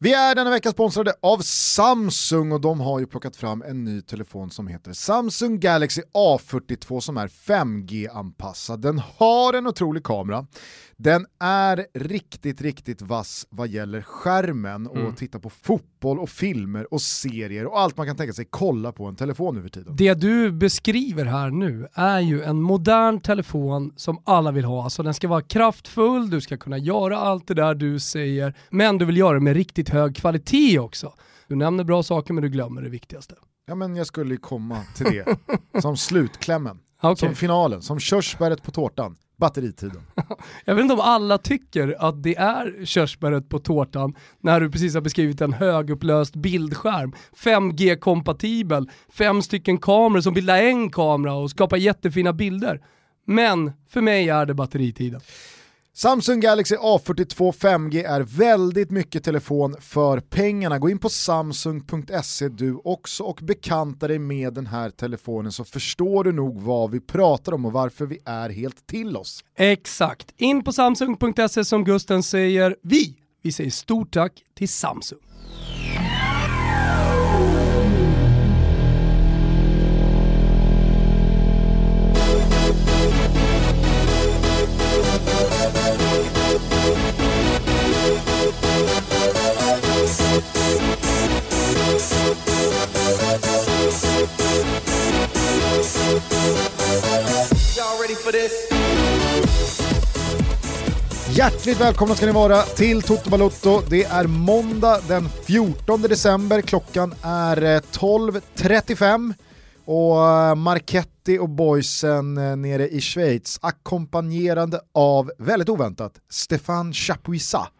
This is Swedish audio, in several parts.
Vi är denna vecka sponsrade av Samsung och de har ju plockat fram en ny telefon som heter Samsung Galaxy A42 som är 5G-anpassad. Den har en otrolig kamera. Den är riktigt, riktigt vass vad gäller skärmen och mm. titta på fotboll och filmer och serier och allt man kan tänka sig kolla på en telefon nu för tiden. Det du beskriver här nu är ju en modern telefon som alla vill ha. Alltså den ska vara kraftfull, du ska kunna göra allt det där du säger, men du vill göra det med riktigt hög kvalitet också. Du nämner bra saker men du glömmer det viktigaste. Ja men jag skulle komma till det som slutklämmen, okay. som finalen, som körsbäret på tårtan batteritiden. Jag vet inte om alla tycker att det är körsbäret på tårtan när du precis har beskrivit en högupplöst bildskärm, 5G-kompatibel, fem stycken kameror som bildar en kamera och skapar jättefina bilder. Men för mig är det batteritiden. Samsung Galaxy A42 5G är väldigt mycket telefon för pengarna. Gå in på samsung.se du också och bekanta dig med den här telefonen så förstår du nog vad vi pratar om och varför vi är helt till oss. Exakt. In på samsung.se som Gusten säger. Vi, vi säger stort tack till Samsung. Hjärtligt välkomna ska ni vara till Toto Balotto. Det är måndag den 14 december, klockan är eh, 12.35 och Marketti Marchetti och boysen eh, nere i Schweiz ackompanjerande av, väldigt oväntat, Stefan Chapuisat.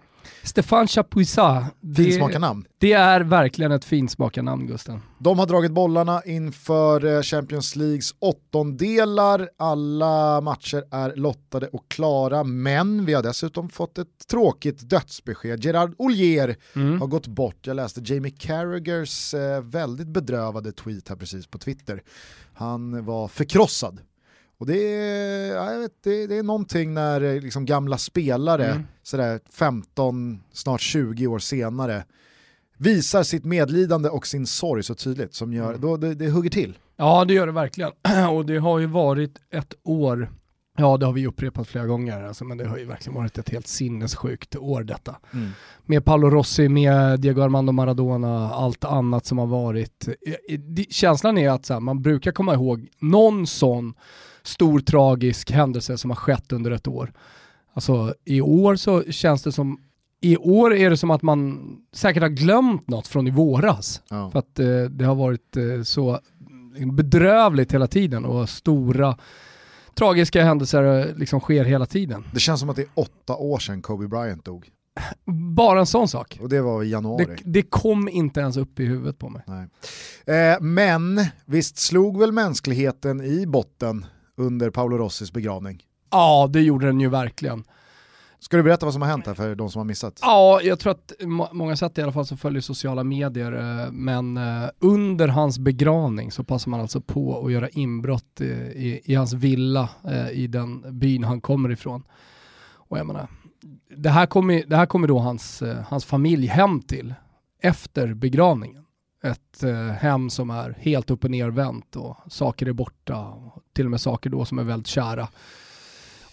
Stefan Chapuisat. Finsmakarnamn. Det är verkligen ett finsmakarnamn Gusten. De har dragit bollarna inför eh, Champions Leagues åttondelar. Alla matcher är lottade och klara, men vi har dessutom fått ett tråkigt dödsbesked. Gerard Ollier mm. har gått bort. Jag läste Jamie Carragers eh, väldigt bedrövade tweet här precis på Twitter. Han var förkrossad och det är, jag vet, det, det är någonting när eh, liksom gamla spelare, mm. sådär 15, snart 20 år senare, visar sitt medlidande och sin sorg så tydligt som gör, mm. då det, det hugger till. Ja det gör det verkligen. och det har ju varit ett år, ja det har vi upprepat flera gånger, alltså, men det har ju verkligen varit ett helt sinnessjukt år detta. Mm. Med Paolo Rossi, med Diego Armando Maradona, allt annat som har varit. Känslan är att här, man brukar komma ihåg någon sån stor tragisk händelse som har skett under ett år. Alltså i år så känns det som, i år är det som att man säkert har glömt något från i våras. Ja. För att eh, det har varit eh, så bedrövligt hela tiden och stora tragiska händelser eh, liksom sker hela tiden. Det känns som att det är åtta år sedan Kobe Bryant dog. Bara en sån sak. Och det var i januari. Det, det kom inte ens upp i huvudet på mig. Eh, men visst slog väl mänskligheten i botten under Paolo Rossis begravning. Ja, det gjorde den ju verkligen. Ska du berätta vad som har hänt här för de som har missat? Ja, jag tror att må många sätt i alla fall som följer sociala medier, eh, men eh, under hans begravning så passar man alltså på att göra inbrott i, i hans villa eh, i den byn han kommer ifrån. Och jag menar, det här kommer, det här kommer då hans, hans familj hem till efter begravningen ett hem som är helt upp och nervänt och saker är borta. Till och med saker då som är väldigt kära.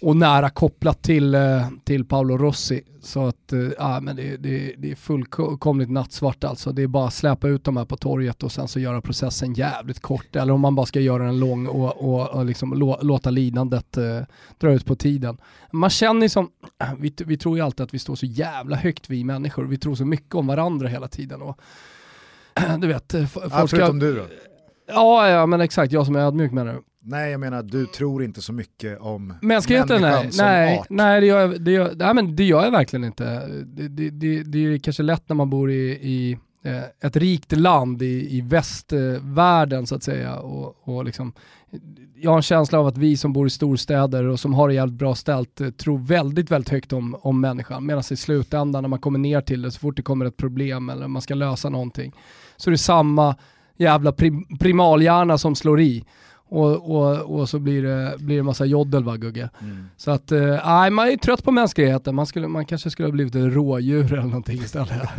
Och nära kopplat till, eh, till Paolo Rossi. Så att eh, ja, men det, det, det är fullkomligt nattsvart alltså. Det är bara att släppa ut de här på torget och sen så göra processen jävligt kort. Eller om man bara ska göra den lång och, och, och liksom lå, låta lidandet eh, dra ut på tiden. Man känner ju som, vi, vi tror ju alltid att vi står så jävla högt vi människor. Vi tror så mycket om varandra hela tiden. Och, du vet, eh, folk ja, förutom ska... du då? Ja, ja, men exakt, jag som är ödmjuk menar du? Nej, jag menar du tror inte så mycket om mänskligheten nej. som nej, art. Nej, det gör, jag, det, gör, nej, men det gör jag verkligen inte. Det, det, det, det är kanske lätt när man bor i, i eh, ett rikt land i, i västvärlden så att säga och, och liksom jag har en känsla av att vi som bor i storstäder och som har det jävligt bra ställt eh, tror väldigt, väldigt högt om, om människan. Medan i slutändan när man kommer ner till det, så fort det kommer ett problem eller man ska lösa någonting, så är det samma jävla prim primalhjärna som slår i. och, och, och så blir det, blir det massa joddel va Gugge. Mm. Så att, nej man är trött på mänskligheten, man, skulle, man kanske skulle ha blivit ett rådjur eller någonting istället.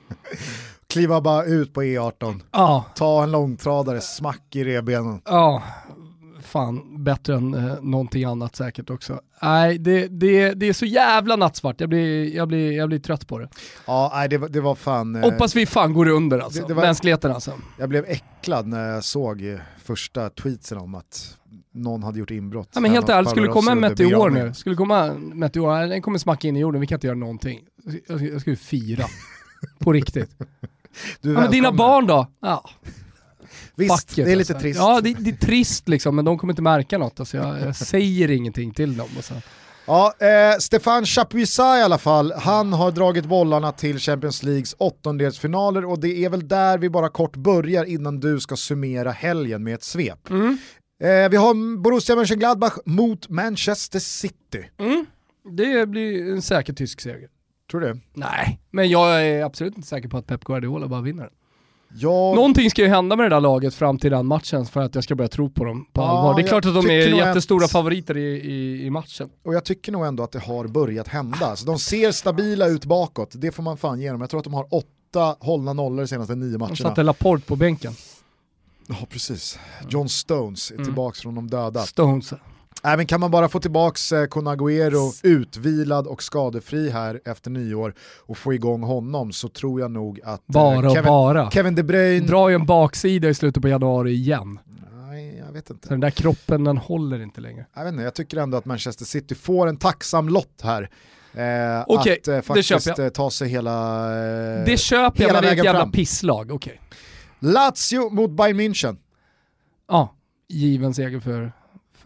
Kliva bara ut på E18, ja. ta en långtradare, smack i revbenen. Ja, fan bättre än eh, någonting annat säkert också. Nej, det, det, det är så jävla nattsvart, jag blir, jag blir, jag blir trött på det. Ja, nej, det, det var fan... Eh, Hoppas vi fan går under alltså, det, det var, mänskligheten alltså. Jag blev äcklad när jag såg första tweetsen om att någon hade gjort inbrott. Ja, men helt ärligt, skulle det komma en meteor nu, skulle komma en meteor, den kommer smacka in i jorden, vi kan inte göra någonting. Jag, jag skulle fira. på riktigt. ja, men dina barn då? Ja. Visst, Fucket, det är lite alltså. trist. Ja, det, det, är trist liksom, men de kommer inte märka något. Alltså, jag, jag säger ingenting till dem. Alltså. Ja, eh, Stefan Chapuisat i alla fall, han har dragit bollarna till Champions Leagues åttondelsfinaler och det är väl där vi bara kort börjar innan du ska summera helgen med ett svep. Mm. Eh, vi har Borussia Mönchengladbach mot Manchester City. Mm. Det blir en säker tysk seger. Tror du? Nej, men jag är absolut inte säker på att Pep Guardiola bara vinner. Jag... Någonting ska ju hända med det där laget fram till den matchen för att jag ska börja tro på dem på ja, allvar. Det är klart att de är jättestora att... favoriter i, i, i, matchen. Och jag tycker nog ändå att det har börjat hända. Så de ser stabila ut bakåt, det får man fan ge dem. Jag tror att de har åtta hållna nollor de senaste nio matcherna. De satte Laporte på bänken. Ja precis, John Stones är mm. tillbaka från de döda. Stones. Nej, men kan man bara få tillbaka eh, Conaguero utvilad och skadefri här efter nyår och få igång honom så tror jag nog att eh, bara Kevin, bara. Kevin De Bruyne... Drar ju en baksida i slutet på januari igen. Nej, jag vet inte. Så den där kroppen den håller inte längre. Jag, vet inte, jag tycker ändå att Manchester City får en tacksam lott här. Eh, okay, att eh, faktiskt eh, ta sig hela eh, Det köper jag, men det är ett jävla fram. pisslag. Okay. Lazio mot Bayern München. Ja, given seger för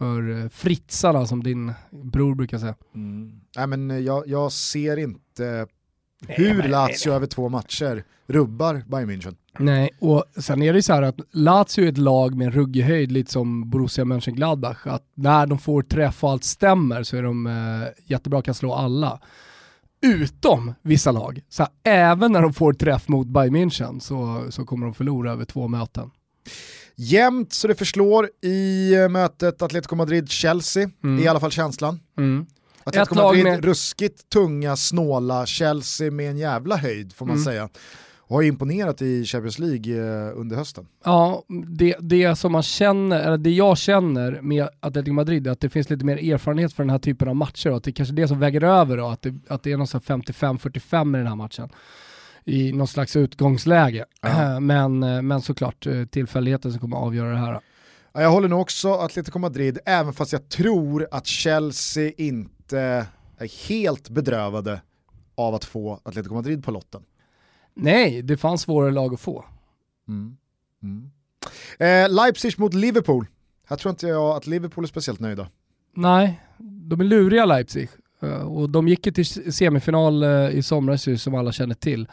för eh, fritsarna som din bror brukar säga. Mm. Nej, men eh, jag, jag ser inte hur nej, Lazio nej, över två matcher rubbar Bayern München. Nej, och sen är det ju så här att Lazio är ett lag med en ruggig höjd, lite som Borussia Mönchengladbach, att när de får träff och allt stämmer så är de eh, jättebra, kan slå alla. Utom vissa lag. Så här, även när de får träff mot Bayern München så, så kommer de förlora över två möten. Jämnt så det förslår i eh, mötet Atletico Madrid-Chelsea, mm. i alla fall känslan. Mm. Atletico Madrid, med... ruskigt tunga, snåla, Chelsea med en jävla höjd får man mm. säga. Och har imponerat i Champions League eh, under hösten. Ja, det, det som man känner, eller det jag känner med Atletico Madrid är att det finns lite mer erfarenhet för den här typen av matcher och att det kanske är det som väger över och att det, att det är någon 55-45 med den här matchen i någon slags utgångsläge. Ja. Men, eh, men såklart eh, tillfälligheten som kommer att avgöra det här. Jag håller nog också Atletico Madrid, även fast jag tror att Chelsea inte är helt bedrövade av att få Atletico Madrid på lotten. Nej, det fanns svårare lag att få. Mm. Mm. Eh, Leipzig mot Liverpool. Här tror inte jag att Liverpool är speciellt nöjda. Nej, de är luriga Leipzig. Eh, och de gick ju till semifinal eh, i somras som alla känner till.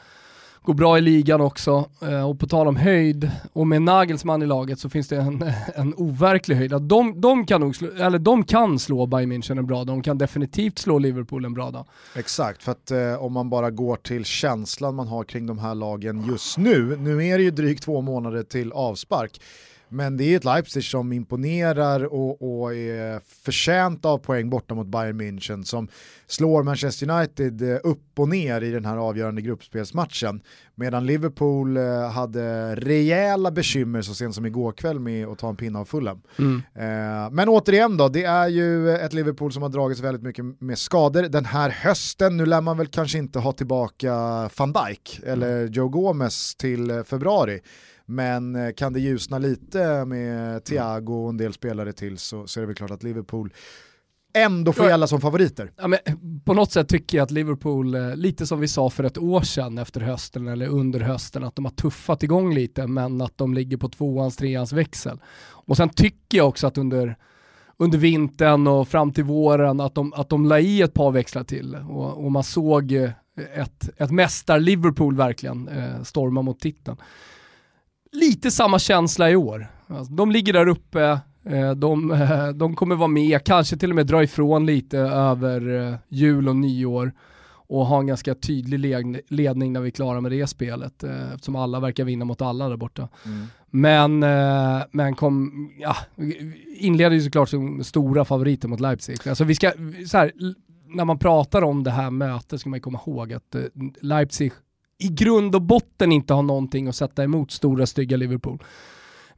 Går bra i ligan också. Eh, och på tal om höjd, och med Nagelsmann i laget så finns det en, en overklig höjd. De, de, kan nog slå, eller de kan slå Bayern München en bra dag, de kan definitivt slå Liverpool en bra dag. Exakt, för att eh, om man bara går till känslan man har kring de här lagen just nu, nu är det ju drygt två månader till avspark, men det är ett Leipzig som imponerar och, och är förtjänt av poäng borta mot Bayern München som slår Manchester United eh, upp och ner i den här avgörande gruppspelsmatchen. Medan Liverpool eh, hade rejäla bekymmer så sent som igår kväll med att ta en pinne av Fulham. Mm. Eh, men återigen då, det är ju ett Liverpool som har dragits väldigt mycket med skador den här hösten. Nu lär man väl kanske inte ha tillbaka van Dijk eller Joe Gomez till februari. Men eh, kan det ljusna lite med Thiago och en del spelare till så, så är det väl klart att Liverpool ändå får gälla som favoriter. Ja, men på något sätt tycker jag att Liverpool, eh, lite som vi sa för ett år sedan efter hösten eller under hösten, att de har tuffat igång lite men att de ligger på tvåans, treans växel. Och sen tycker jag också att under, under vintern och fram till våren att de, att de la i ett par växlar till och, och man såg eh, ett, ett mästar-Liverpool verkligen eh, storma mot titeln lite samma känsla i år. Alltså, de ligger där uppe, eh, de, de kommer vara med, kanske till och med dra ifrån lite över eh, jul och nyår. och ha en ganska tydlig ledning när vi är klara med det spelet eh, eftersom alla verkar vinna mot alla där borta. Mm. Men, eh, men kom, ja, inleder ju såklart som stora favoriter mot Leipzig. Alltså vi ska, så här, när man pratar om det här mötet ska man komma ihåg att eh, Leipzig i grund och botten inte har någonting att sätta emot stora stygga Liverpool.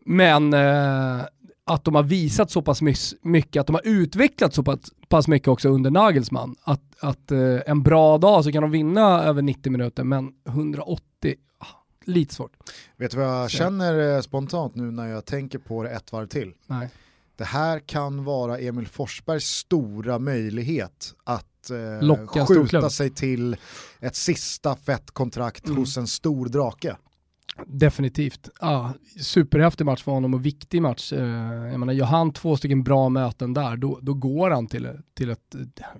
Men eh, att de har visat så pass mycket, att de har utvecklat så pass mycket också under Nagelsmann. Att, att eh, en bra dag så kan de vinna över 90 minuter, men 180, ah, lite svårt. Vet du vad jag så. känner eh, spontant nu när jag tänker på det ett varv till? Nej. Det här kan vara Emil Forsbergs stora möjlighet att eh, skjuta sig till ett sista fett kontrakt mm. hos en stor drake. Definitivt. Ja, superhäftig match för honom och viktig match. Eh, jag menar, gör han två stycken bra möten där, då, då går han till, till ett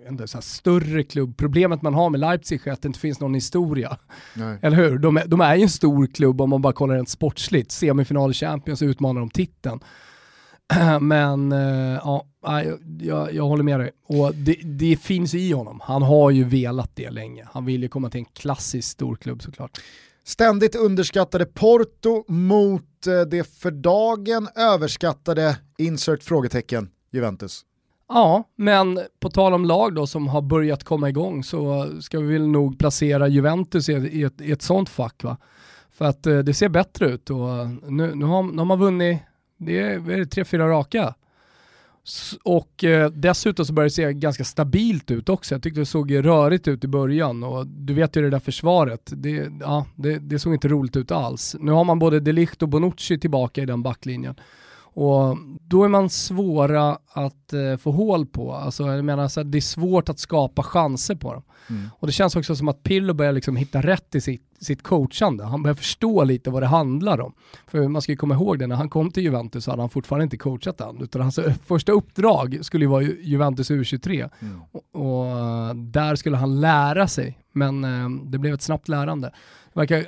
inte, så större klubb. Problemet man har med Leipzig är att det inte finns någon historia. Nej. Eller hur? De är, de är ju en stor klubb om man bara kollar rent sportsligt. Semifinal i Champions utmanar om titeln. Men eh, ja, jag, jag håller med dig. Och det, det, finns i honom. Han har ju velat det länge. Han vill ju komma till en klassisk storklubb såklart. Ständigt underskattade Porto mot eh, det för dagen överskattade insert frågetecken Juventus. Ja, men på tal om lag då som har börjat komma igång så ska vi väl nog placera Juventus i, i, ett, i ett sånt fack va. För att eh, det ser bättre ut och nu, nu, har, nu har man vunnit, det är, är tre, fyra raka. Och eh, dessutom så började det se ganska stabilt ut också. Jag tyckte det såg rörigt ut i början och du vet ju det där försvaret, det, ja, det, det såg inte roligt ut alls. Nu har man både Delicht och Bonucci tillbaka i den backlinjen. Och då är man svåra att eh, få hål på. Alltså, jag menar, så det är svårt att skapa chanser på dem. Mm. Och det känns också som att Pirlo börjar liksom hitta rätt i sitt, sitt coachande. Han börjar förstå lite vad det handlar om. För man ska ju komma ihåg det, när han kom till Juventus så hade han fortfarande inte coachat än. Utan hans första uppdrag skulle ju vara Juventus U23. Mm. Och, och, där skulle han lära sig. Men eh, det blev ett snabbt lärande. Verkar,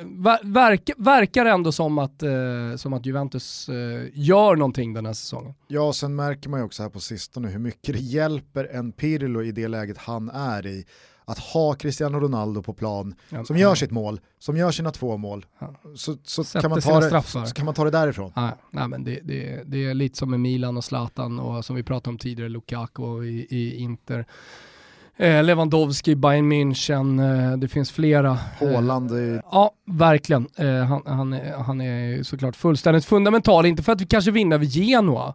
verk, verkar ändå som att, eh, som att Juventus eh, gör någonting den här säsongen. Ja, sen märker man ju också här på sistone hur mycket det hjälper en Pirlo i det läget han är i att ha Cristiano Ronaldo på plan ja, som gör sitt mål, som gör sina två mål, ja. så, så, kan man ta det, så kan man ta det därifrån. Ja, nej, men det, det, det är lite som med Milan och Zlatan och som vi pratade om tidigare, Lukaku i, i Inter. Eh, Lewandowski, Bayern München, eh, det finns flera. Eh, ja, verkligen. Han, han, är, han är såklart fullständigt fundamental, inte för att vi kanske vinner över Genoa,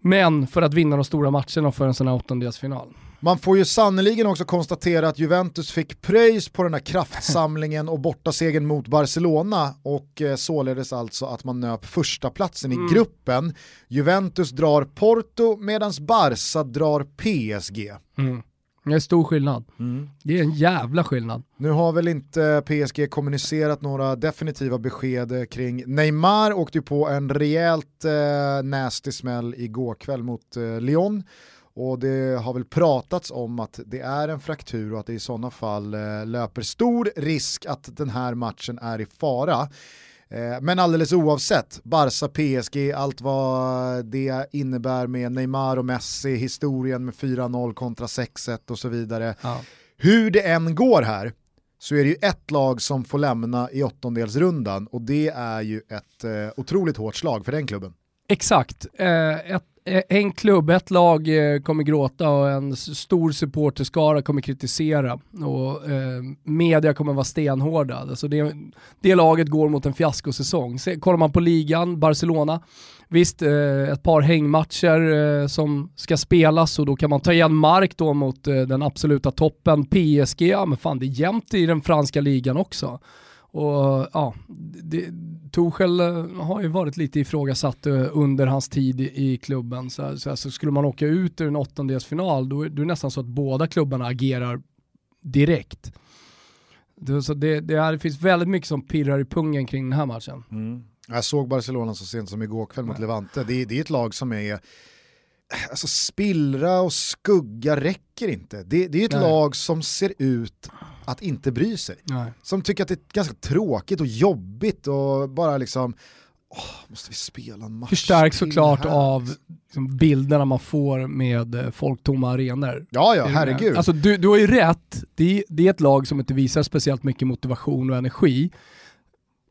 men för att vinna de stora matcherna för en sån här åttondelsfinal. Man får ju sannoliken också konstatera att Juventus fick pröjs på den här kraftsamlingen och bortasegern mot Barcelona och således alltså att man nöp första platsen mm. i gruppen. Juventus drar Porto medan Barca drar PSG. Mm. Det är stor skillnad. Mm. Det är en jävla skillnad. Nu har väl inte PSG kommunicerat några definitiva besked kring Neymar, åkte ju på en rejält eh, nasty smäll igår kväll mot eh, Lyon. Och det har väl pratats om att det är en fraktur och att det i sådana fall eh, löper stor risk att den här matchen är i fara. Eh, men alldeles oavsett, Barca, PSG, allt vad det innebär med Neymar och Messi, historien med 4-0 kontra 6-1 och så vidare. Ja. Hur det än går här så är det ju ett lag som får lämna i åttondelsrundan och det är ju ett eh, otroligt hårt slag för den klubben. Exakt, eh, ett Eh, en klubb, ett lag eh, kommer gråta och en stor supporterskara kommer kritisera och eh, media kommer vara stenhårda. Alltså det, det laget går mot en fiaskosäsong. Se, kollar man på ligan, Barcelona, visst eh, ett par hängmatcher eh, som ska spelas och då kan man ta igen mark då mot eh, den absoluta toppen. PSG, ja men fan det är jämnt i den franska ligan också. Och ja, det, Tuchel eh, har ju varit lite ifrågasatt eh, under hans tid i, klubben. Så, så, så, skulle man åka ut ur en åttondelsfinal, då, då är det nästan så att båda klubbarna agerar direkt. Det, så det, det, är, det finns väldigt mycket som pirrar i pungen kring den här matchen. Mm. Jag såg Barcelona så sent som igår kväll mot Levante. Det, det är ett lag som är alltså spillra och skugga räcker inte. Det, det är ett Nej. lag som ser ut att inte bry sig. Nej. Som tycker att det är ganska tråkigt och jobbigt och bara liksom Oh, måste vi spela en match Förstärks såklart här? av liksom, bilderna man får med eh, folktomma arenor. Ja, ja, herregud. Alltså, du, du har ju rätt, det, det är ett lag som inte visar speciellt mycket motivation och energi.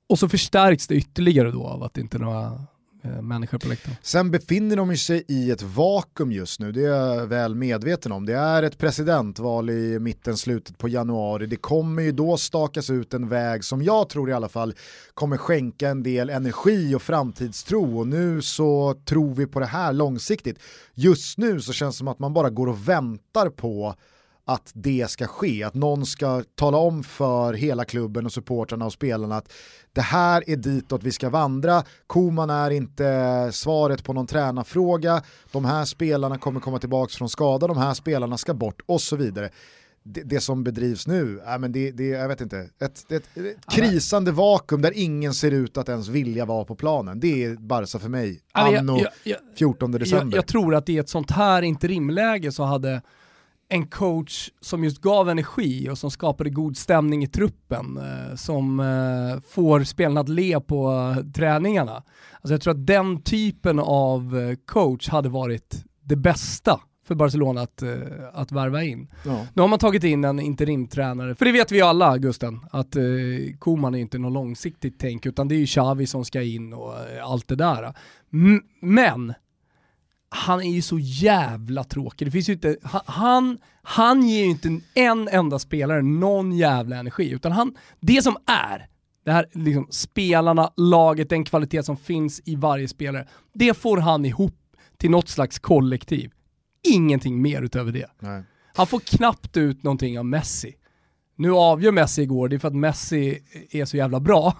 Och så förstärks det ytterligare då av att inte är några Eh, människor på läktaren. Sen befinner de sig i ett vakuum just nu, det är jag väl medveten om. Det är ett presidentval i mitten, slutet på januari. Det kommer ju då stakas ut en väg som jag tror i alla fall kommer skänka en del energi och framtidstro och nu så tror vi på det här långsiktigt. Just nu så känns det som att man bara går och väntar på att det ska ske, att någon ska tala om för hela klubben och supportrarna och spelarna att det här är ditåt vi ska vandra, Koman är inte svaret på någon tränarfråga, de här spelarna kommer komma tillbaka från skada, de här spelarna ska bort och så vidare. Det, det som bedrivs nu, äh, men det, det, jag vet inte, ett, ett, ett krisande vakuum där ingen ser ut att ens vilja vara på planen. Det är Barca för mig, anno 14 december. Jag, jag tror att i ett sånt här interimläge så hade en coach som just gav energi och som skapade god stämning i truppen, eh, som eh, får spelarna att le på eh, träningarna. Alltså jag tror att den typen av coach hade varit det bästa för Barcelona att, att värva in. Ja. Nu har man tagit in en interimtränare, för det vet vi alla Gusten, att eh, Koman är inte något långsiktigt tänk, utan det är ju Xavi som ska in och allt det där. M men han är ju så jävla tråkig. Det finns ju inte, han, han ger ju inte en enda spelare någon jävla energi, utan han, det som är, det här liksom spelarna, laget, den kvalitet som finns i varje spelare, det får han ihop till något slags kollektiv. Ingenting mer utöver det. Nej. Han får knappt ut någonting av Messi. Nu avgör Messi igår, det är för att Messi är så jävla bra.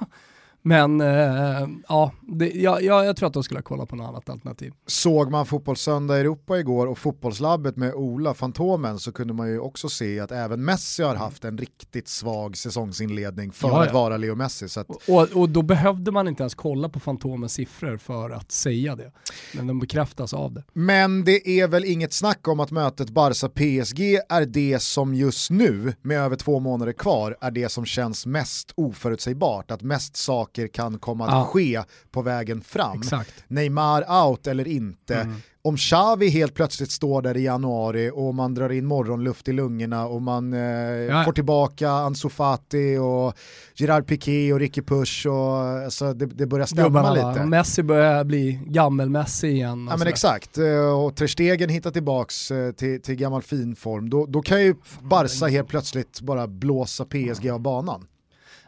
Men eh, ja, det, jag, jag, tror att de skulle ha kollat på något annat alternativ. Såg man Fotbollssöndag Europa igår och Fotbollslabbet med Ola, Fantomen, så kunde man ju också se att även Messi har haft en riktigt svag säsongsinledning för ja, att vara Leo Messi. Så att... och, och då behövde man inte ens kolla på Fantomens siffror för att säga det. Men de bekräftas av det. Men det är väl inget snack om att mötet Barca-PSG är det som just nu, med över två månader kvar, är det som känns mest oförutsägbart. Att mest saker saker kan komma att ja. ske på vägen fram. Exakt. Neymar out eller inte. Mm. Om Xavi helt plötsligt står där i januari och man drar in morgonluft i lungorna och man eh, ja. får tillbaka Ansu Fati och Gerard Piqué och Ricky Push och alltså, det, det börjar stämma Gubbarna, lite. Messi börjar bli gammel-Messi igen. Ja men exakt, eh, och Ter Stegen hittar tillbaks eh, till, till gammal fin form. Då, då kan ju Barca helt plötsligt bara blåsa PSG av banan.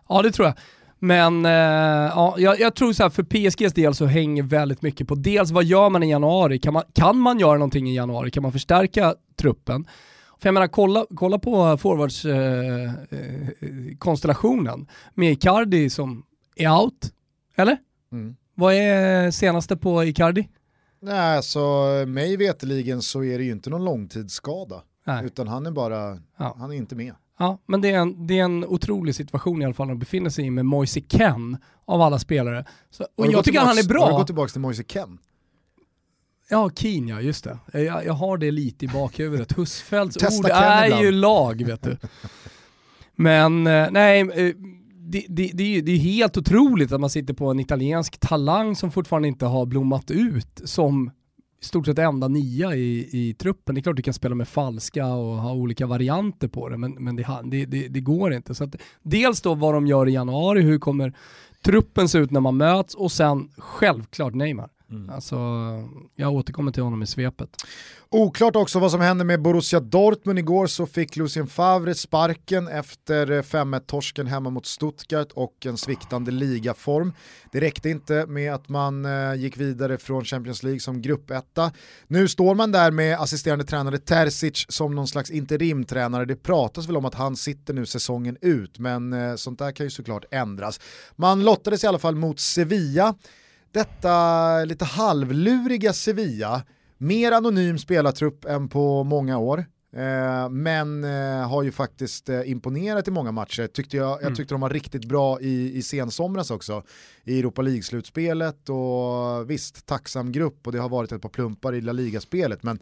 Ja det tror jag. Men eh, ja, jag, tror så här, för PSGs del så hänger väldigt mycket på dels vad gör man i januari? Kan man, kan man göra någonting i januari? Kan man förstärka truppen? För jag menar, kolla, kolla på forwardskonstellationen eh, eh, med Icardi som är out, eller? Mm. Vad är senaste på Icardi? Nej, alltså mig veteligen så är det ju inte någon långtidsskada. Nej. Utan han är bara, ja. han är inte med. Ja, men det är, en, det är en otrolig situation i alla fall de befinner sig i med Moise Ken av alla spelare. Så, och jag tycker han är bra. Har du gått tillbaka till Moise Ken? Ja, Keen ja, just det. Jag, jag har det lite i bakhuvudet. Husfeldts ord är ibland. ju lag, vet du. Men eh, nej, eh, det, det, det, är, det är helt otroligt att man sitter på en italiensk talang som fortfarande inte har blommat ut som i stort sett enda nia i, i truppen. Det är klart du kan spela med falska och ha olika varianter på det, men, men det, det, det, det går inte. Så att, dels då vad de gör i januari, hur kommer truppen se ut när man möts och sen självklart Neymar. Mm. Alltså, jag återkommer till honom i svepet. Oklart också vad som händer med Borussia Dortmund. Igår så fick Lucien Favre sparken efter 5-1-torsken hemma mot Stuttgart och en sviktande ligaform. Det räckte inte med att man eh, gick vidare från Champions League som gruppetta. Nu står man där med assisterande tränare Terzic som någon slags interimtränare. Det pratas väl om att han sitter nu säsongen ut, men eh, sånt där kan ju såklart ändras. Man lottades i alla fall mot Sevilla detta lite halvluriga Sevilla, mer anonym spelartrupp än på många år. Eh, men eh, har ju faktiskt eh, imponerat i många matcher. Tyckte jag, jag mm. tyckte de var riktigt bra i, i sensomras också. I Europa League-slutspelet och visst, tacksam grupp och det har varit ett par plumpar i La Liga-spelet. Men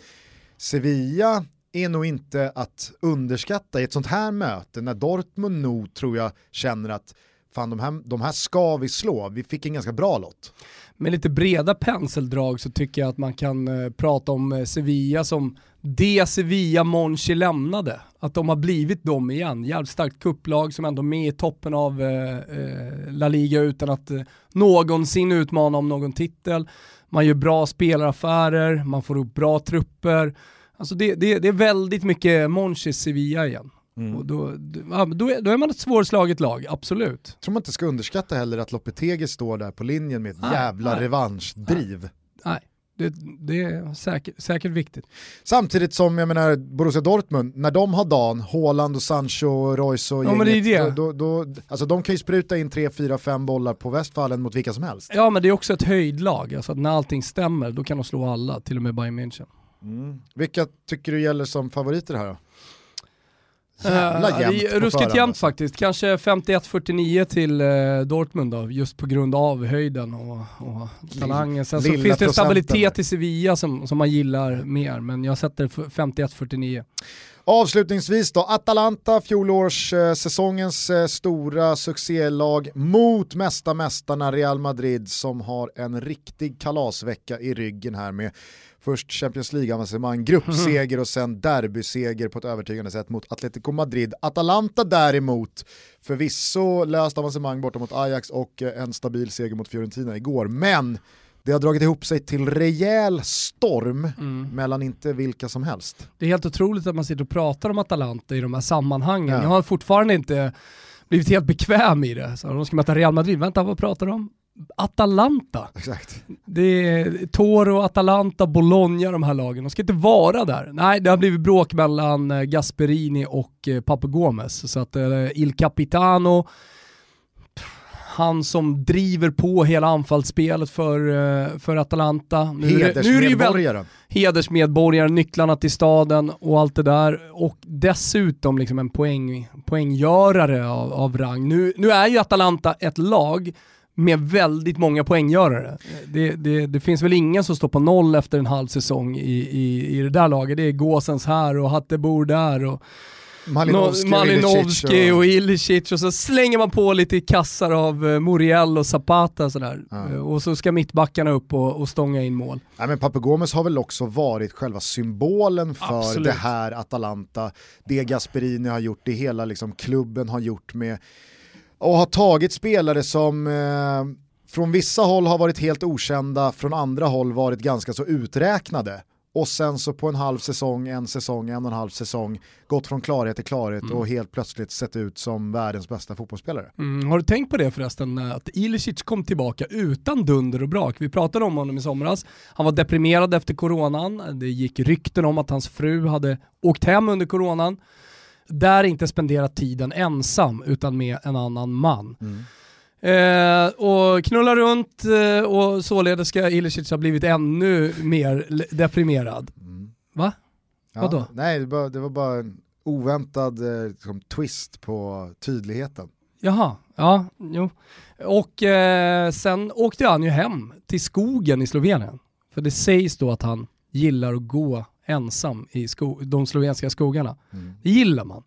Sevilla är nog inte att underskatta i ett sånt här möte när Dortmund nog tror jag känner att fan de här, de här ska vi slå, vi fick en ganska bra lott. Med lite breda penseldrag så tycker jag att man kan eh, prata om eh, Sevilla som det Sevilla Monchi lämnade. Att de har blivit dem igen. Jävligt starkt kupplag som ändå är med i toppen av eh, eh, La Liga utan att eh, någonsin utmana om någon titel. Man gör bra spelaraffärer, man får upp bra trupper. Alltså det, det, det är väldigt mycket Monchis Sevilla igen. Mm. Och då, då, då, är, då är man ett svårslaget lag, absolut. Jag tror man inte ska underskatta heller att Lopetegi står där på linjen med ett nej, jävla nej, revanschdriv. Nej, nej. Det, det, är säkert, säkert viktigt. Samtidigt som jag menar Borussia Dortmund, när de har dan, Haaland och Sancho, Royce och ja, gänget, men det är det. Då, då, alltså de kan ju spruta in 3, 4, 5 bollar på Westfallen mot vilka som helst. Ja men det är också ett höjdlag, alltså när allting stämmer då kan de slå alla, till och med Bayern München. Mm. Vilka tycker du gäller som favoriter här då? Jävla uh, jämnt Ruskigt jämnt alltså. faktiskt, kanske 51-49 till uh, Dortmund då, just på grund av höjden och, och talangen. Sen så finns det stabilitet i Sevilla som, som man gillar mer, men jag sätter 51-49. Avslutningsvis då, Atalanta, fjolårssäsongens eh, stora succélag mot mesta mästarna Real Madrid som har en riktig kalasvecka i ryggen här med Först Champions League-avancemang, gruppseger och sen derbyseger på ett övertygande sätt mot Atletico Madrid. Atalanta däremot, förvisso löst avancemang borta mot Ajax och eh, en stabil seger mot Fiorentina igår, men det har dragit ihop sig till rejäl storm mm. mellan inte vilka som helst. Det är helt otroligt att man sitter och pratar om Atalanta i de här sammanhangen. Ja. Jag har fortfarande inte blivit helt bekväm i det. Så de ska möta Real Madrid, vänta vad pratar de om? Atalanta. Exakt. Det är Toro, Atalanta, Bologna, de här lagen. De ska inte vara där. Nej, det har blivit bråk mellan eh, Gasperini och eh, Papu Gomez. Så att eh, Il Capitano, han som driver på hela anfallsspelet för, för Atalanta. Nu, hedersmedborgare. hedersmedborgare, nycklarna till staden och allt det där. Och dessutom liksom en poäng, poänggörare av, av rang. Nu, nu är ju Atalanta ett lag med väldigt många poänggörare. Det, det, det, finns väl ingen som står på noll efter en halv säsong i, i, i det där laget. Det är Gåsens här och Hattebor där och Malinowski, Malinowski och Ilicic och så slänger man på lite kassar av eh, Muriel och Zapata sådär. Ja. Eh, och så ska mittbackarna upp och, och stånga in mål. Nej, men Papagomes har väl också varit själva symbolen för Absolut. det här Atalanta. Det Gasperini har gjort, det hela liksom klubben har gjort med och har tagit spelare som eh, från vissa håll har varit helt okända, från andra håll varit ganska så uträknade. Och sen så på en halv säsong, en säsong, en och en halv säsong gått från klarhet till klarhet mm. och helt plötsligt sett ut som världens bästa fotbollsspelare. Mm. Har du tänkt på det förresten, att Ilicic kom tillbaka utan dunder och brak? Vi pratade om honom i somras, han var deprimerad efter coronan, det gick rykten om att hans fru hade åkt hem under coronan där inte spendera tiden ensam utan med en annan man. Mm. Eh, och knulla runt eh, och således ska Ilicic ha blivit ännu mer deprimerad. Mm. Va? Ja, Vadå? Nej, det var, det var bara en oväntad eh, liksom, twist på tydligheten. Jaha, ja, jo. Och eh, sen åkte han ju hem till skogen i Slovenien. För det sägs då att han gillar att gå ensam i sko de slovenska skogarna. Mm. Det gillar man.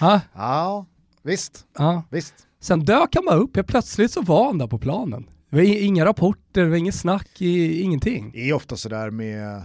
ja, visst. Ja. visst. Sen dök han bara upp, helt plötsligt så var han där på planen. Det var inga rapporter, det var inget snack, ingenting. Det är ofta sådär med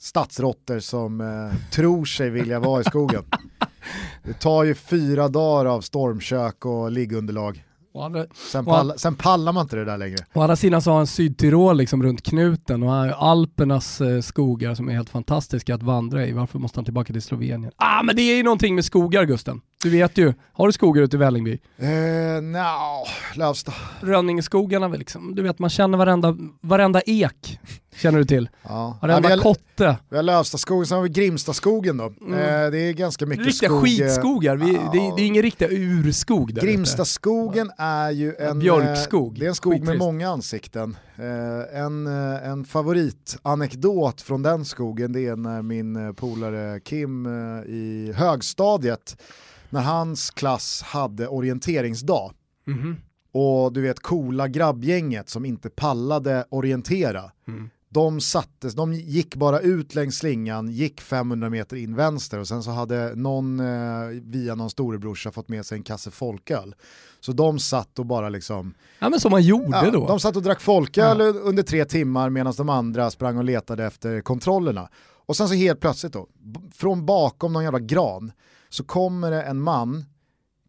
stadsrotter som eh, tror sig vilja vara i skogen. Det tar ju fyra dagar av stormkök och liggunderlag Andra, sen, pall, sen, pallar man inte det där längre. Å andra sidan så har han Sydtirol liksom runt knuten och har Alpernas eh, skogar som är helt fantastiska att vandra i. Varför måste han tillbaka till Slovenien? Ah men det är ju någonting med skogar Gusten. Du vet ju, har du skogar ute i Vällingby? Eh, no, Lövsta. Rönningeskogarna liksom, du vet man känner varenda, varenda ek. Känner du till? Ja. Ja, vi har, kotte. Vi har Lövstaskogen, sen har vi Grimstaskogen då. Mm. Eh, det är ganska mycket riktiga skog. Riktiga skitskogar, vi, ja. det, det, är ingen riktig urskog där Grimstaskogen är ju en, Björkskog. Eh, det är en skog Skittrist. med många ansikten. Eh, en, eh, en favoritanekdot från den skogen det är när min eh, polare Kim i högstadiet, när hans klass hade orienteringsdag, mm -hmm. och du vet coola grabbgänget som inte pallade orientera, mm de sattes, de gick bara ut längs slingan, gick 500 meter in vänster och sen så hade någon eh, via någon storebrorsa fått med sig en kasse folköl. Så de satt och bara liksom... Ja men som man gjorde ja, då. De satt och drack folköl ja. under tre timmar medan de andra sprang och letade efter kontrollerna. Och sen så helt plötsligt då, från bakom någon jävla gran, så kommer det en man,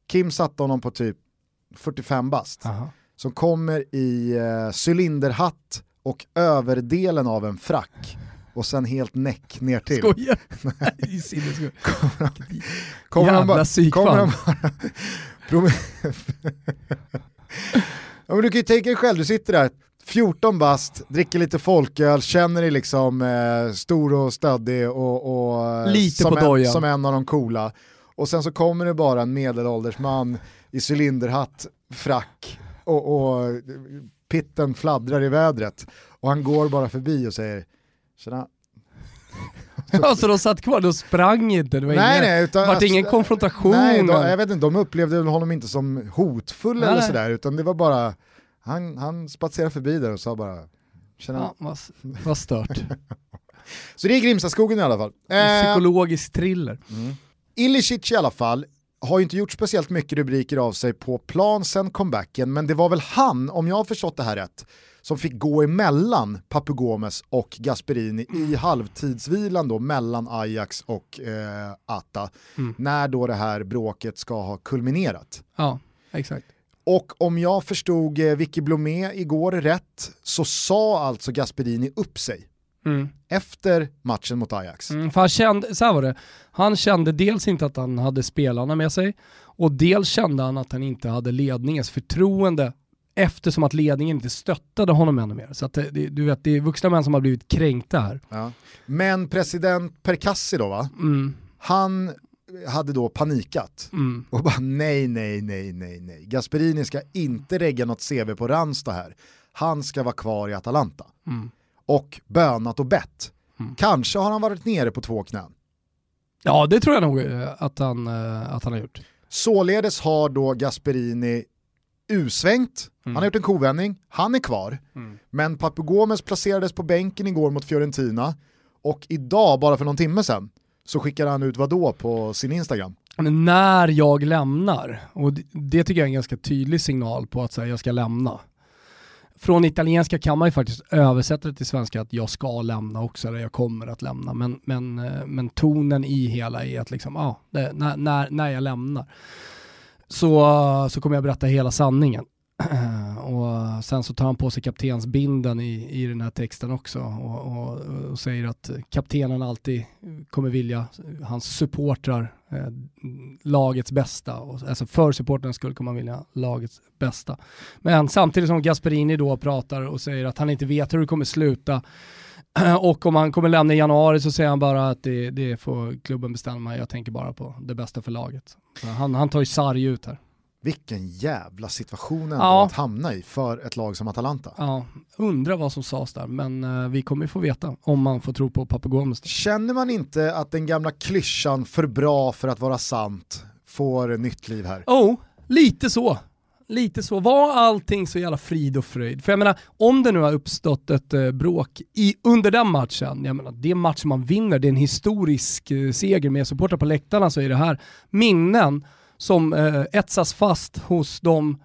Kim satte honom på typ 45 bast, Aha. som kommer i eh, cylinderhatt och överdelen av en frack och sen helt näck ner till. Skojar? Nej, kommer, kommer Jävla bara, psykfall. Bara, ja, men du kan ju tänka dig själv, du sitter där 14 bast, dricker lite folköl, känner dig liksom eh, stor och stöddig och, och eh, lite som, på en, som en av de coola. Och sen så kommer det bara en medelålders man i cylinderhatt, frack och, och pitten fladdrar i vädret. Och han går bara förbi och säger Tjena. Ja, så de satt kvar, de sprang inte, det var nej, ingen, nej, utan, vart ingen konfrontation. Nej, de, jag vet inte, de upplevde honom inte som hotfull nej. eller sådär, utan det var bara, han, han spatserade förbi där och sa bara Tjena. Ja, vad, vad stört. så det är Grimstaskogen i alla fall. En psykologisk thriller. Mm. Ilicic i alla fall, har ju inte gjort speciellt mycket rubriker av sig på plan sen comebacken, men det var väl han, om jag har förstått det här rätt, som fick gå emellan Papu Gomes och Gasperini i halvtidsvilan då mellan Ajax och eh, Ata, mm. när då det här bråket ska ha kulminerat. Ja, exakt. Och om jag förstod eh, Vicky Blomé igår rätt så sa alltså Gasperini upp sig. Mm. Efter matchen mot Ajax. Mm, för han kände, så var det, han kände dels inte att han hade spelarna med sig och dels kände han att han inte hade ledningens förtroende eftersom att ledningen inte stöttade honom ännu mer. Så att det, du vet, det är vuxna män som har blivit kränkta här. Ja. Men president Perkassi då va? Mm. Han hade då panikat mm. och bara nej, nej, nej, nej, nej. Gasperini ska inte regga något CV på Ranstad här. Han ska vara kvar i Atalanta. Mm. Och bönat och bett. Mm. Kanske har han varit nere på två knän. Ja, det tror jag nog eh, att han, eh, att han har gjort. Således har då Gasperini usvängt, mm. han har gjort en kovändning, han är kvar. Mm. Men Papu Gomes placerades på bänken igår mot Fiorentina och idag, bara för någon timme sedan, så skickar han ut vad då på sin Instagram? Men när jag lämnar, och det, tycker jag är en ganska tydlig signal på att säga jag ska lämna. Från italienska kan man ju faktiskt översätta det till svenska att jag ska lämna också, eller jag kommer att lämna. Men, men, eh, men tonen i hela är att liksom, ah, det, när, när, när jag lämnar så, så kommer jag berätta hela sanningen. och sen så tar han på sig kaptensbinden i, i den här texten också och, och, och säger att kaptenen alltid kommer vilja hans supportrar eh, lagets bästa. Och, alltså för supportrarnas skull kommer han vilja lagets bästa. Men samtidigt som Gasperini då pratar och säger att han inte vet hur det kommer sluta och om han kommer lämna i januari så säger han bara att det, det får klubben bestämma, jag tänker bara på det bästa för laget. Han, han tar ju sarg ut här. Vilken jävla situation ja. att hamna i för ett lag som Atalanta. Ja, undrar vad som sades där, men uh, vi kommer få veta om man får tro på Papagomes. Känner man inte att den gamla klyschan för bra för att vara sant får nytt liv här? Oh, lite så. Lite så. Var allting så jävla frid och fröjd? För jag menar, om det nu har uppstått ett eh, bråk i, under den matchen, jag menar, det är en match man vinner, det är en historisk eh, seger med supportrar på läktarna så är det här minnen som eh, etsas fast hos de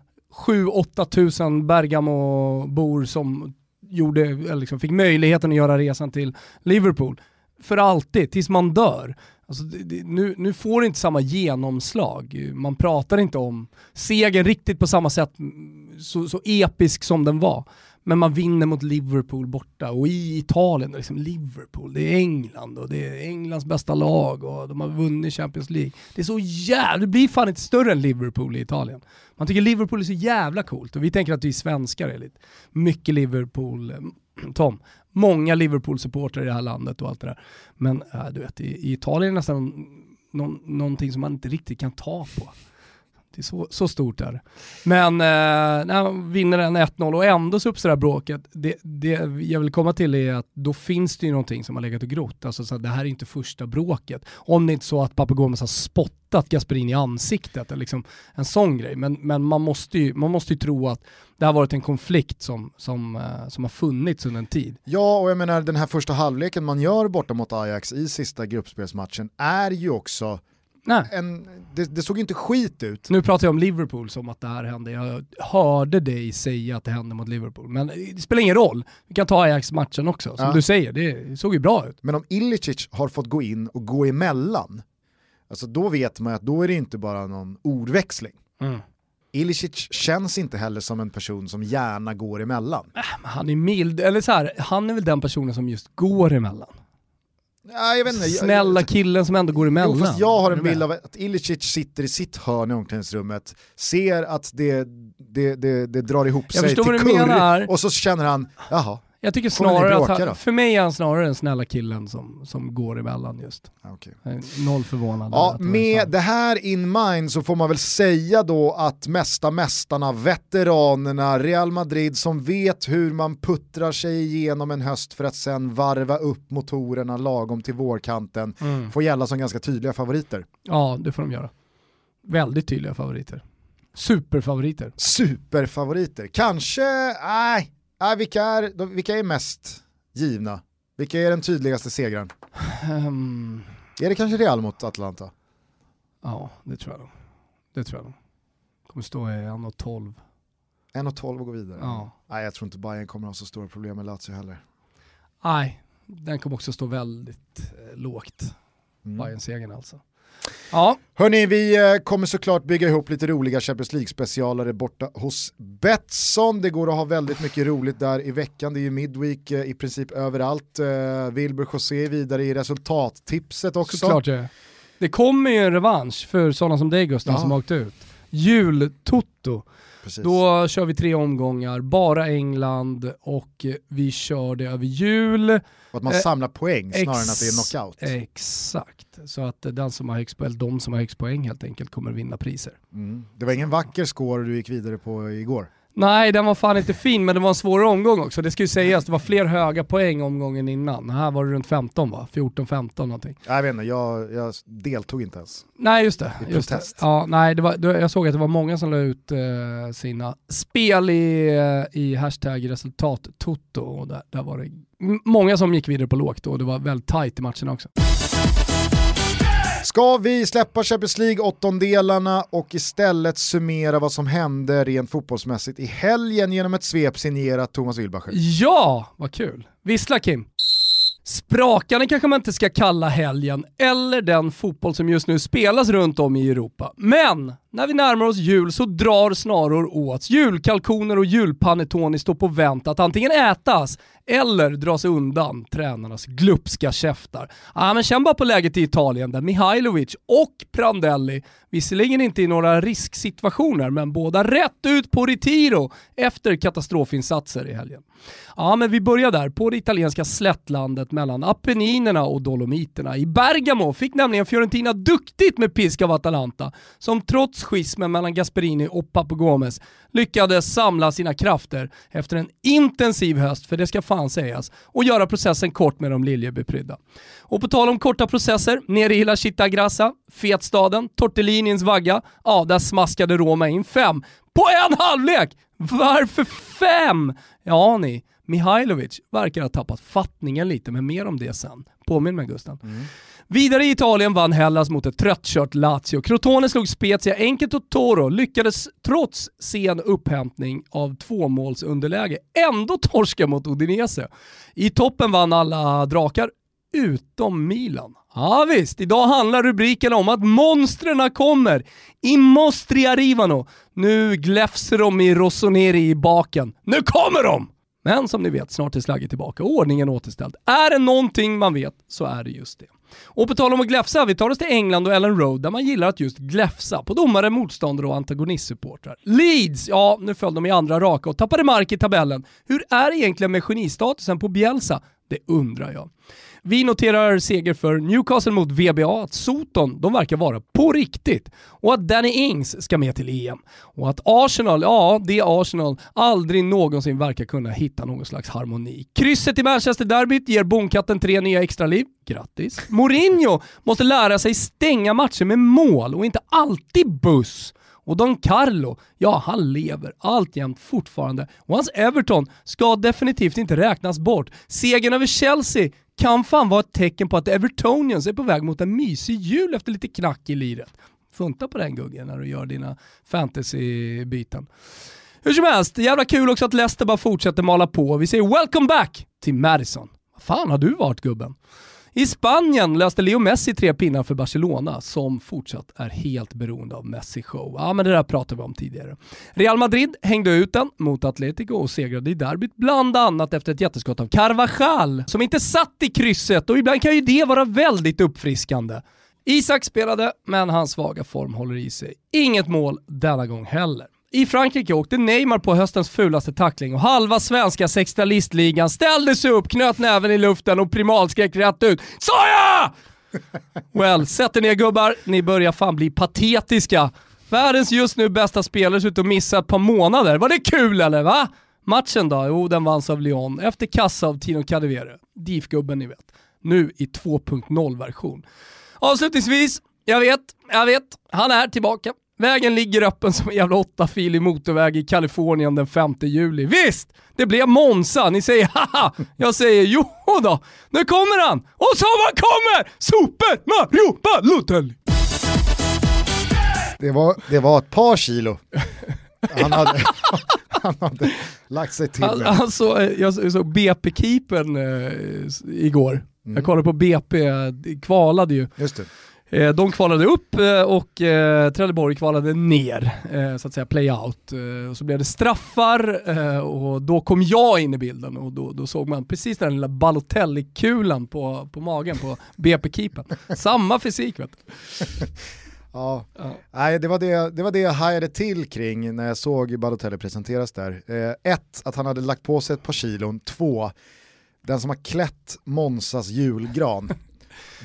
7-8 tusen Bergamo-bor som gjorde, liksom, fick möjligheten att göra resan till Liverpool. För alltid, tills man dör. Alltså, det, det, nu, nu får det inte samma genomslag. Man pratar inte om segern riktigt på samma sätt, mm, så, så episk som den var. Men man vinner mot Liverpool borta och i Italien, liksom Liverpool, det är England och det är Englands bästa lag och de har vunnit Champions League. Det är så jävla, det blir fan inte större än Liverpool i Italien. Man tycker Liverpool är så jävla coolt och vi tänker att vi svenskar är lite mycket Liverpool, Tom, många Liverpool-supportrar i det här landet och allt det där. Men äh, du vet, i, i Italien är det nästan någon, någonting som man inte riktigt kan ta på. Det är så, så stort är det. Men eh, när man vinner en 1-0 och ändå så uppstår det här bråket, det, det jag vill komma till är att då finns det ju någonting som har legat och grott. Alltså så det här är inte första bråket. Om det inte är så att Papagomes har spottat Gasperini i ansiktet, eller liksom en sån grej. Men, men man, måste ju, man måste ju tro att det har varit en konflikt som, som, eh, som har funnits under en tid. Ja, och jag menar den här första halvleken man gör borta mot Ajax i sista gruppspelsmatchen är ju också en, det, det, såg inte skit ut. Nu pratar jag om Liverpool som att det här hände. Jag hörde dig säga att det hände mot Liverpool. Men det spelar ingen roll. Vi kan ta Ajax-matchen också. Som ja. du säger, det såg ju bra ut. Men om Ilicic har fått gå in och gå emellan, alltså då vet man att då är det inte bara någon ordväxling. Mm. Ilicic känns inte heller som en person som gärna går emellan. Äh, han är mild, eller så här, han är väl den personen som just går emellan. Ja, jag vet inte. Snälla killen som ändå går emellan. Jo, fast jag har en bild av att Ilicic sitter i sitt hörn i omklädningsrummet, ser att det, det, det, det drar ihop jag sig till kurr och så känner han, jaha, jag tycker snarare att han, för mig är han snarare den snälla killen som, som går emellan just. Okay. Noll förvånad. Ja, med det här in mind så får man väl säga då att mesta mästarna, veteranerna, Real Madrid som vet hur man puttrar sig igenom en höst för att sen varva upp motorerna lagom till vårkanten mm. får gälla som ganska tydliga favoriter. Ja, det får de göra. Väldigt tydliga favoriter. Superfavoriter. Superfavoriter. Kanske, nej, Äh, vilka, är, vilka är mest givna? Vilka är den tydligaste segraren? Um, är det kanske Real mot Atlanta? Ja, det tror jag nog. Det tror jag nog. Kommer stå i 1.12. 1.12 och gå vidare? Ja. Nej, jag tror inte Bayern kommer ha så stora problem med Lazio heller. Nej, den kommer också stå väldigt eh, lågt. Mm. Bayern-segern alltså. Ja. Hörni, vi eh, kommer såklart bygga ihop lite roliga Champions League-specialare borta hos Betsson. Det går att ha väldigt mycket roligt där i veckan. Det är ju Midweek eh, i princip överallt. Eh, Wilbur José vidare i resultattipset också. Såklart ja. Det kommer ju en revansch för sådana som dig Gustav ja. som har åkt ut. Jul-Toto. Precis. Då kör vi tre omgångar, bara England och vi kör det över jul. Och att man eh, samlar poäng snarare än att det är knockout. Exakt, så att den som har högst, eller de som har högst poäng helt enkelt kommer vinna priser. Mm. Det var ingen vacker score du gick vidare på igår. Nej, den var fan inte fin, men det var en svårare omgång också. Det ska ju sägas, det var fler höga poäng omgången innan. Här var det runt 15 va? 14-15 någonting. Jag vet inte, jag, jag deltog inte ens. Nej just det. Just det. Ja, nej, det var, jag såg att det var många som la ut eh, sina spel i, eh, i hashtag resultat toto och där, där var det många som gick vidare på lågt och det var väldigt tight i matcherna också. Ska vi släppa Champions League åttondelarna och istället summera vad som hände rent fotbollsmässigt i helgen genom ett svep signerat Thomas Wilbacher? Ja, vad kul. Vissla Kim. Sprakande kanske man inte ska kalla helgen, eller den fotboll som just nu spelas runt om i Europa. Men när vi närmar oss jul så drar snaror åt. Julkalkoner och julpanettone står på vänt att antingen ätas eller dras undan tränarnas glupska käftar. Ah, men känn bara på läget i Italien där Mihailovic och Prandelli, visserligen inte i några risksituationer, men båda rätt ut på retiro efter katastrofinsatser i helgen. Ja, men vi börjar där, på det italienska slättlandet mellan Apenninerna och Dolomiterna. I Bergamo fick nämligen Fiorentina duktigt med pisk av Atalanta, som trots schismen mellan Gasperini och Papogomes lyckades samla sina krafter efter en intensiv höst, för det ska fan sägas, och göra processen kort med de liljebeprydda. Och på tal om korta processer, nere i La Città Grassa, fetstaden, tortellinins vagga, ja, där smaskade Roma in fem på en halvlek! Varför fem? Ja ni, Mihailovic verkar ha tappat fattningen lite, men mer om det sen. Påminn mig Gusten. Mm. Vidare i Italien vann Hellas mot ett tröttkört Lazio. Crotone slog Spezia enkelt och Toro lyckades trots sen upphämtning av tvåmålsunderläge ändå torska mot Udinese. I toppen vann alla drakar utom Milan. Ja visst, idag handlar rubriken om att monstren kommer. I mostri arrivano. Nu gläfser de i Rossoneri i baken. Nu kommer de! Men som ni vet, snart är slagget tillbaka och ordningen återställd. Är det någonting man vet så är det just det. Och på tal om att gläfsa, vi tar oss till England och Ellen Road där man gillar att just gläfsa på domare, motståndare och antagonistsupportrar. Leeds, ja nu föll de i andra raka och tappade mark i tabellen. Hur är det egentligen med genistatusen på Bielsa? Det undrar jag. Vi noterar seger för Newcastle mot VBA, att Soton, de verkar vara på riktigt. Och att Danny Ings ska med till EM. Och att Arsenal, ja det Arsenal, aldrig någonsin verkar kunna hitta någon slags harmoni. Krysset i Manchester-derbyt ger Bonkatten tre nya extraliv. Grattis. Mourinho måste lära sig stänga matcher med mål och inte alltid buss. Och Don Carlo, ja han lever alltjämt fortfarande. Och hans Everton ska definitivt inte räknas bort. Segern över Chelsea kan fan vara ett tecken på att Evertonians är på väg mot en mysig jul efter lite knack i liret. Funta på den Guggen när du gör dina fantasybyten. Hur som helst, jävla kul också att Leicester bara fortsätter mala på. Vi säger welcome back till Madison. Vad fan har du varit gubben? I Spanien löste Leo Messi tre pinnar för Barcelona som fortsatt är helt beroende av Messi show. Ja men det där pratade vi om tidigare. Real Madrid hängde ut den mot Atletico och segrade i derbyt bland annat efter ett jätteskott av Carvajal som inte satt i krysset och ibland kan ju det vara väldigt uppfriskande. Isak spelade, men hans svaga form håller i sig. Inget mål denna gång heller. I Frankrike åkte Neymar på höstens fulaste tackling och halva svenska sextalistligan ställde sig upp, knöt näven i luften och primalskrek rätt ut “Soja!” Well, sätt er ner gubbar, ni börjar fan bli patetiska. Världens just nu bästa spelare ser ut att missa ett par månader. Var det kul eller va? Matchen då? Jo, den vanns av Lyon efter kassa av Tino Cadevere. DIF-gubben ni vet. Nu i 2.0-version. Avslutningsvis, jag vet, jag vet, han är tillbaka. Vägen ligger öppen som en jävla åttafilig motorväg i Kalifornien den 5 juli. Visst, det blev Monza. Ni säger haha. Jag säger jo då. Nu kommer han! Och så vad kommer! Super Mario Balotelli! Det var, det var ett par kilo. Han hade, han hade lagt sig till. Han, alltså, jag såg BP-keepern eh, igår. Mm. Jag kollade på BP, kvalade ju. Just det. Eh, de kvalade upp eh, och eh, Trelleborg kvalade ner, så att säga play-out. Och så blev det straffar och då kom jag in i bilden och då, då såg man precis den lilla Balotelli-kulan på, på magen på BP-keepern. Samma fysik vet du. Ja, ja. Nej, det, var det, det var det jag hajade till kring när jag såg Balotelli presenteras där. Eh, ett, att han hade lagt på sig ett par kilon. Två, den som har klätt Monsas julgran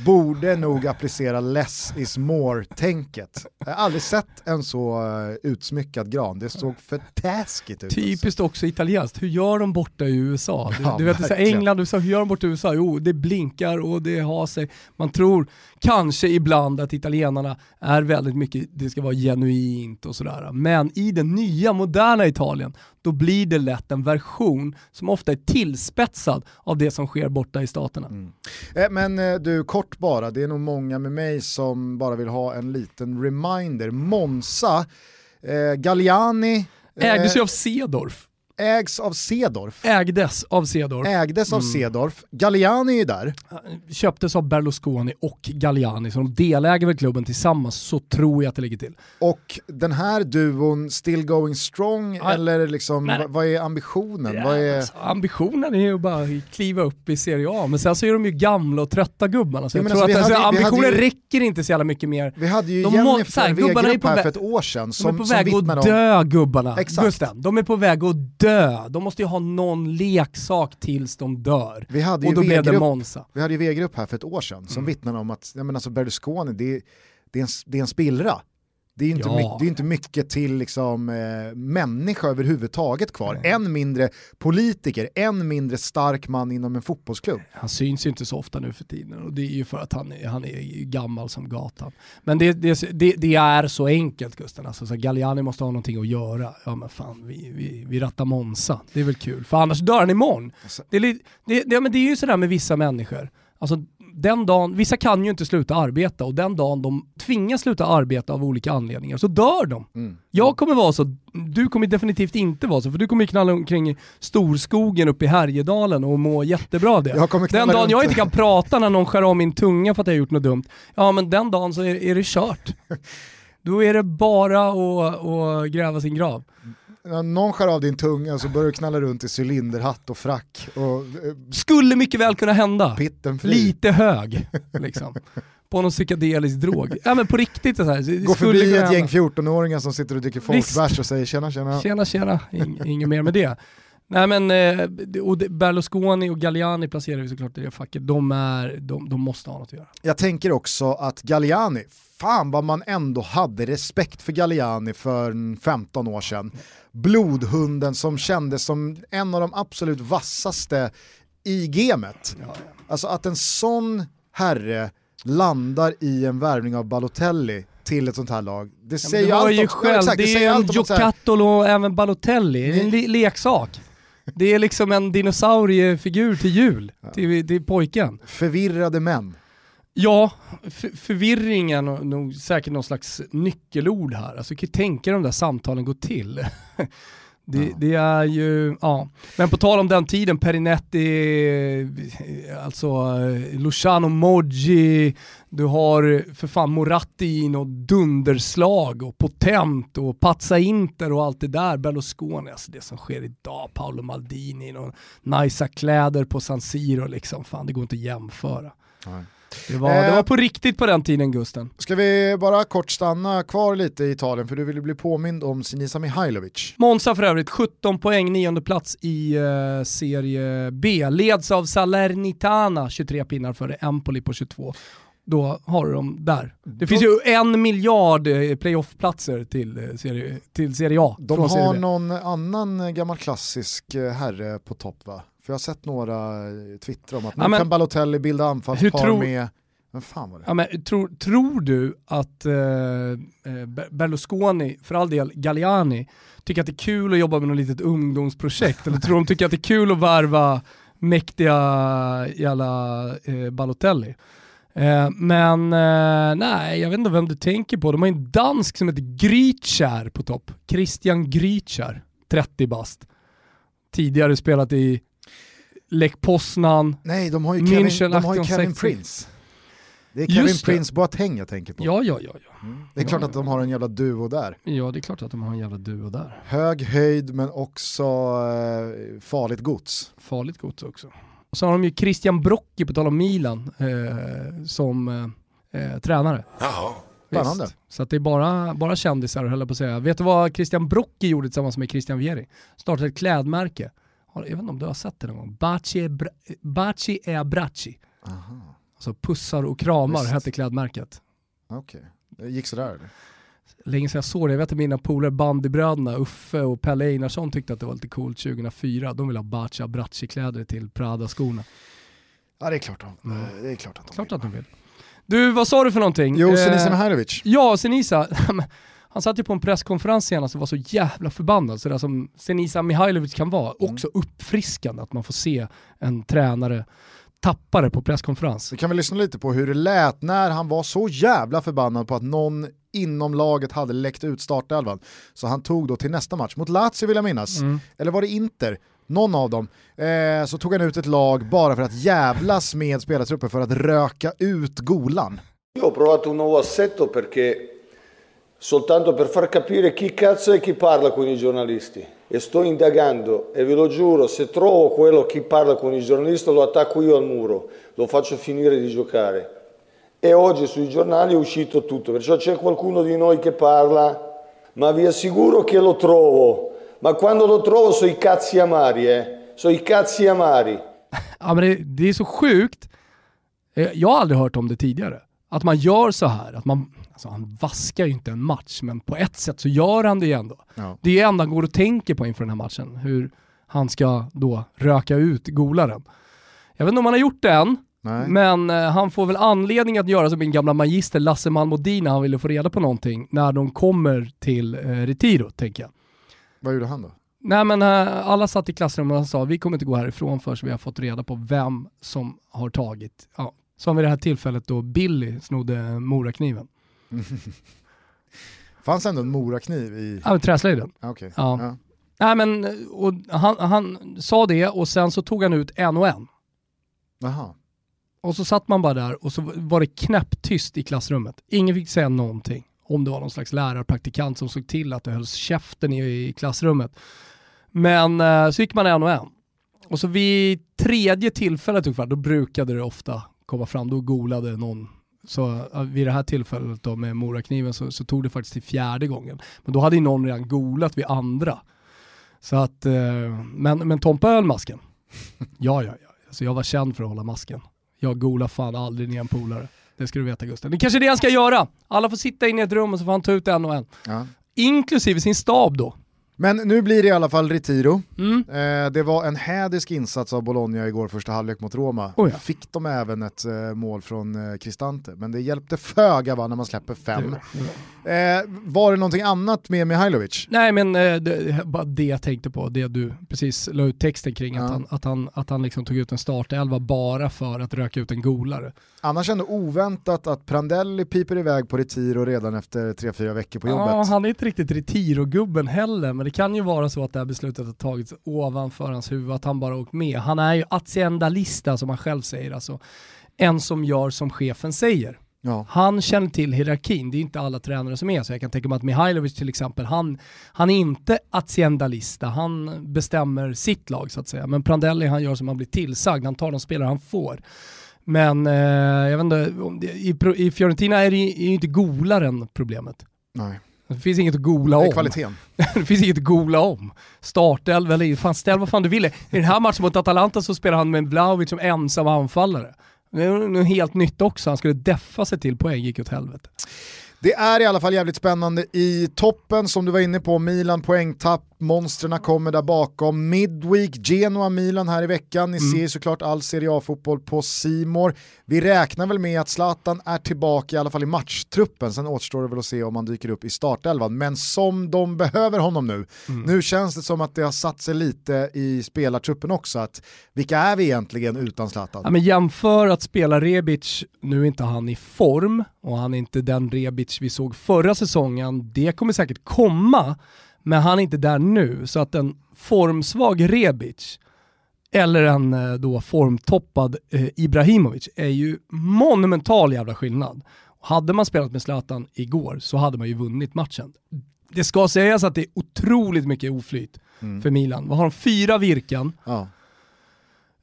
borde nog applicera less is more-tänket. Jag har aldrig sett en så eh, utsmyckad gran, det såg för taskigt ut. Typiskt också italienskt, hur gör de borta i USA? Du, ja, du vet, så England, USA, hur gör de borta i USA? Jo, det blinkar och det har sig. Man tror kanske ibland att italienarna är väldigt mycket, det ska vara genuint och sådär. Men i den nya moderna Italien, då blir det lätt en version som ofta är tillspetsad av det som sker borta i staterna. Mm. Eh, men eh, du, kort bara, det är nog många med mig som bara vill ha en liten reminder. Monza, eh, Galliani, Ägdes ju av Cedorf ägs av Cedorf. Ägdes av Cedorf. Ägdes av mm. Cedorf. Galliani är där. Köptes av Berlusconi och Galliani, så de deläger väl klubben tillsammans, så tror jag att det ligger till. Och den här duon, still going strong, ja. eller liksom, vad är ambitionen? Ja, vad är... Alltså, ambitionen är ju bara kliva upp i Serie A, men sen så är de ju gamla och trötta gubbarna, så jag, jag tror alltså, att alltså, ambitionen ju... räcker inte så jävla mycket mer. Vi hade ju de Jennifer V-grupp här för ett år sedan som, De är på väg att dö gubbarna. Exakt. De är på väg att dö dö. De måste ju ha någon leksak tills de dör. Vi hade och då blev det Monza. Vi hade ju V-grupp här för ett år sedan som mm. vittnade om att ja, men alltså Berlusconi, det, det, är en, det är en spillra. Det är inte, ja. mycket, det är inte mycket till liksom, eh, människa överhuvudtaget kvar. Nej. Än mindre politiker, än mindre stark man inom en fotbollsklubb. Han syns ju inte så ofta nu för tiden och det är ju för att han är, han är gammal som gatan. Men det, det, det, det är så enkelt Gusten, alltså, så Galliani måste ha någonting att göra. Ja men fan, vi, vi, vi rattar Monza, det är väl kul. För annars dör han imorgon. Alltså. Det, är, det, det, men det är ju sådär med vissa människor. Alltså den dagen, vissa kan ju inte sluta arbeta och den dagen de tvingas sluta arbeta av olika anledningar så dör de. Mm. Jag kommer vara så, du kommer definitivt inte vara så, för du kommer knalla omkring i storskogen uppe i Härjedalen och må jättebra av det. den dagen runt. jag inte kan prata när någon skär av min tunga för att jag har gjort något dumt, ja men den dagen så är, är det kört. Då är det bara att, att gräva sin grav när någon skär av din tunga så börjar du knalla runt i cylinderhatt och frack. Och, eh, Skulle mycket väl kunna hända. Lite hög, liksom. på någon psykedelisk drog. Ja men på riktigt så här. Gå förbi ett gäng 14-åringar som sitter och dricker folkbärs och säger tjena tjena. Tjena tjena, In, inget mer med det. Nej men, eh, och Berlusconi och Galliani placerar vi såklart i det facket. De, är, de, de måste ha något att göra. Jag tänker också att Galliani, fan vad man ändå hade respekt för Galliani för 15 år sedan. Blodhunden som kändes som en av de absolut vassaste i gamet. Alltså att en sån herre landar i en värvning av Balotelli till ett sånt här lag. Det ja, säger allt ju själv, ja, exakt, det, det är en Giocattolo och även Balotelli, det är en le leksak. Det är liksom en dinosauriefigur till jul, ja. till, till pojken. Förvirrade män. Ja, förvirringen och nog säkert någon slags nyckelord här. Alltså, kan tänka de där samtalen gå till. Det, ja. det, är ju, ja. Men på tal om den tiden, Perinetti, alltså eh, Luciano Moggi, du har för fan Moratti in och dunderslag och potent och Pazza Inter och allt det där, Berlusconi, alltså det som sker idag, Paolo Maldini och najsa kläder på San Siro liksom, fan det går inte att jämföra. Nej. Det var, det var eh, på riktigt på den tiden Gusten. Ska vi bara kort stanna kvar lite i Italien för du ville bli påmind om Sinisa Mihailovic. Monza för övrigt, 17 poäng, nionde plats i uh, serie B. Leds av Salernitana, 23 pinnar före Empoli på 22 då har du dem där. Det finns ju en miljard eh, playoff-platser till serie, till serie A. De har någon annan gammal klassisk herre på topp va? För jag har sett några twittra om att nu ja, men, kan Balotelli bilda anfallspar tror, med vem fan var det? Ja, men, tror, tror du att eh, eh Berlusconi, för all del Galliani, tycker att det är kul att jobba med något litet ungdomsprojekt? eller tror de tycker att det är kul att värva mäktiga jävla eh, Balotelli? Eh, men eh, nej, jag vet inte vem du tänker på. De har en dansk som heter Grytskär på topp. Christian Grytskär, 30 bast. Tidigare spelat i Lech Poznan, Nej, de har ju Kevin, München, de har ju Kevin Prince. Det är Kevin Just Prince Boateng jag tänker på. Ja, ja, ja. ja. Mm. Det är klart ja, att de har en jävla duo där. Ja, det är klart att de har en jävla duo där. Hög höjd men också eh, farligt gods. Farligt gods också. Och så har de ju Christian Brocchi, på tal om Milan, eh, som eh, eh tränare. Jaha. Spännande. Så att det är bara, bara kändisar höll jag på att säga. Vet du vad Christian Brocchi gjorde tillsammans med Christian Vieri? Startade ett klädmärke jag vet inte om du har sett det någon gång, Baci, Baci e Abbracci. Alltså pussar och kramar Visst. hette klädmärket. Okej, okay. det gick sådär eller? Länge sedan jag såg det, jag vet att mina polare bandybröderna Uffe och Pelle Einarsson tyckte att det var lite coolt 2004. De ville ha Baci Abbracci-kläder till Prada-skorna. Ja det är klart, de, mm. det är klart att de klart vill. Att de vill. Du, vad sa du för någonting? Jo, Senisa eh, Mihailovic. Ja, Senisa. Han satt ju på en presskonferens senast och var så jävla förbannad, sådär som Senisa Mihailovic kan vara. Mm. Också uppfriskande att man får se en tränare tappa det på presskonferens. Vi kan väl lyssna lite på hur det lät när han var så jävla förbannad på att någon inom laget hade läckt ut startelvan. Så han tog då till nästa match, mot Lazio vill jag minnas, mm. eller var det Inter? Någon av dem, eh, så tog han ut ett lag bara för att jävlas med spelartrupper för att röka ut golan. Jag har provat un nuovo assetto perché soltanto per far capire chi cazzo è chi parla con i giornalisti. E sto indagando e ve lo giuro, se trovo quello chi parla con i giornalisti lo attacco io al muro, lo faccio finire di giocare. E oggi sui giornali è uscito tutto, perciò c'è qualcuno di noi che parla, ma vi assicuro che lo trovo. Ma quando lo trovo so i cazzi amari, eh. So i cazzi amari. Ja, men det är så sjukt. Eh, jag har aldrig hört om det tidigare. Att man gör så här, att man Alltså han vaskar ju inte en match, men på ett sätt så gör han det ju ändå. Ja. Det är det enda han går och tänker på inför den här matchen, hur han ska då röka ut golaren. Jag vet inte om han har gjort det än, Nej. men eh, han får väl anledning att göra som min gamla magister Lasse Malmodin när han ville få reda på någonting när de kommer till eh, Retiro, tänker jag. Vad gjorde han då? Nej men eh, alla satt i klassrummet och sa vi kommer inte gå härifrån förrän vi har fått reda på vem som har tagit, ja, som vid det här tillfället då Billy snodde morakniven. Fanns ändå en morakniv i... Ja, träslöjden. Okay. Ja. ja. Nej men, och han, han sa det och sen så tog han ut en och en. Aha. Och så satt man bara där och så var det knäpptyst i klassrummet. Ingen fick säga någonting. Om det var någon slags lärarpraktikant som såg till att det hölls käften i, i klassrummet. Men eh, så gick man en och en. Och så vid tredje tillfället ungefär, då brukade det ofta komma fram, då golade någon så vid det här tillfället då med morakniven så, så tog det faktiskt till fjärde gången. Men då hade ju någon redan golat vid andra. Så att, eh, men, men Tompa höll masken. Ja, ja, ja. Alltså jag var känd för att hålla masken. Jag golar fan aldrig ner en polare. Det ska du veta Gusten. Det är kanske är det han ska göra. Alla får sitta inne i ett rum och så får han ta ut en och en. Ja. Inklusive sin stab då. Men nu blir det i alla fall Retiro. Mm. Eh, det var en hädisk insats av Bologna igår första halvlek mot Roma. Oh ja. Fick de även ett eh, mål från eh, Cristante, men det hjälpte föga va, när man släpper fem. Eh, var det någonting annat med Mihailovic? Nej men eh, det, bara det jag tänkte på, det du precis la ut texten kring, Ja. att han, att han, att han liksom tog ut en startelva bara för att röka ut en golare. Annars ändå oväntat att Prandelli piper iväg på Retiro redan efter 3-4 veckor på jobbet. Ja, han är inte riktigt Retiro-gubben heller, men det kan ju vara så att det här beslutet har tagits ovanför hans huvud, att han bara åkt med. Han är ju aziendalista som han själv säger, alltså en som gör som chefen säger. Ja. Han känner till hierarkin, det är inte alla tränare som är så. Jag kan tänka mig att Mihailovic till exempel, han, han är inte aziendalista, han bestämmer sitt lag så att säga. Men Prandelli han gör som han blir tillsagd, han tar de spelare han får. Men eh, jag vet inte, i, i Fiorentina är det ju inte golaren problemet. Nej. Det finns inget att gola Det är om. kvaliteten. det finns inget att gola om. Startelva eller fan ställ vad fan du vill. I den här matchen mot Atalanta så spelar han med Vlahovic som ensam anfallare. Det är något helt nytt också, han skulle deffa sig till poäng, gick åt helvete. Det är i alla fall jävligt spännande i toppen som du var inne på, Milan poängtapp, monstren kommer där bakom. Midweek, Genoa-Milan här i veckan, ni Mm. ser såklart all Serie A-fotboll på Simor. Vi räknar väl med att Zlatan är tillbaka i alla fall i matchtruppen, sen återstår det väl att se om han dyker upp i startelvan. Men som de behöver honom nu, Mm. nu känns det som att det har satt sig lite i spelartruppen också, att vilka är vi egentligen utan Zlatan? Ja, men jämför att spela Rebic, nu är inte han i form och han är inte den Rebic vi såg förra säsongen, det kommer säkert komma, men han är inte där nu. Så att en formsvag Rebic eller en eh, då formtoppad eh, Ibrahimovic är ju monumental jävla skillnad. Hade man spelat med Zlatan igår så hade man ju vunnit matchen. Det ska sägas att det är otroligt mycket oflyt för Milan. Vad har de? Fyra virken. Ja.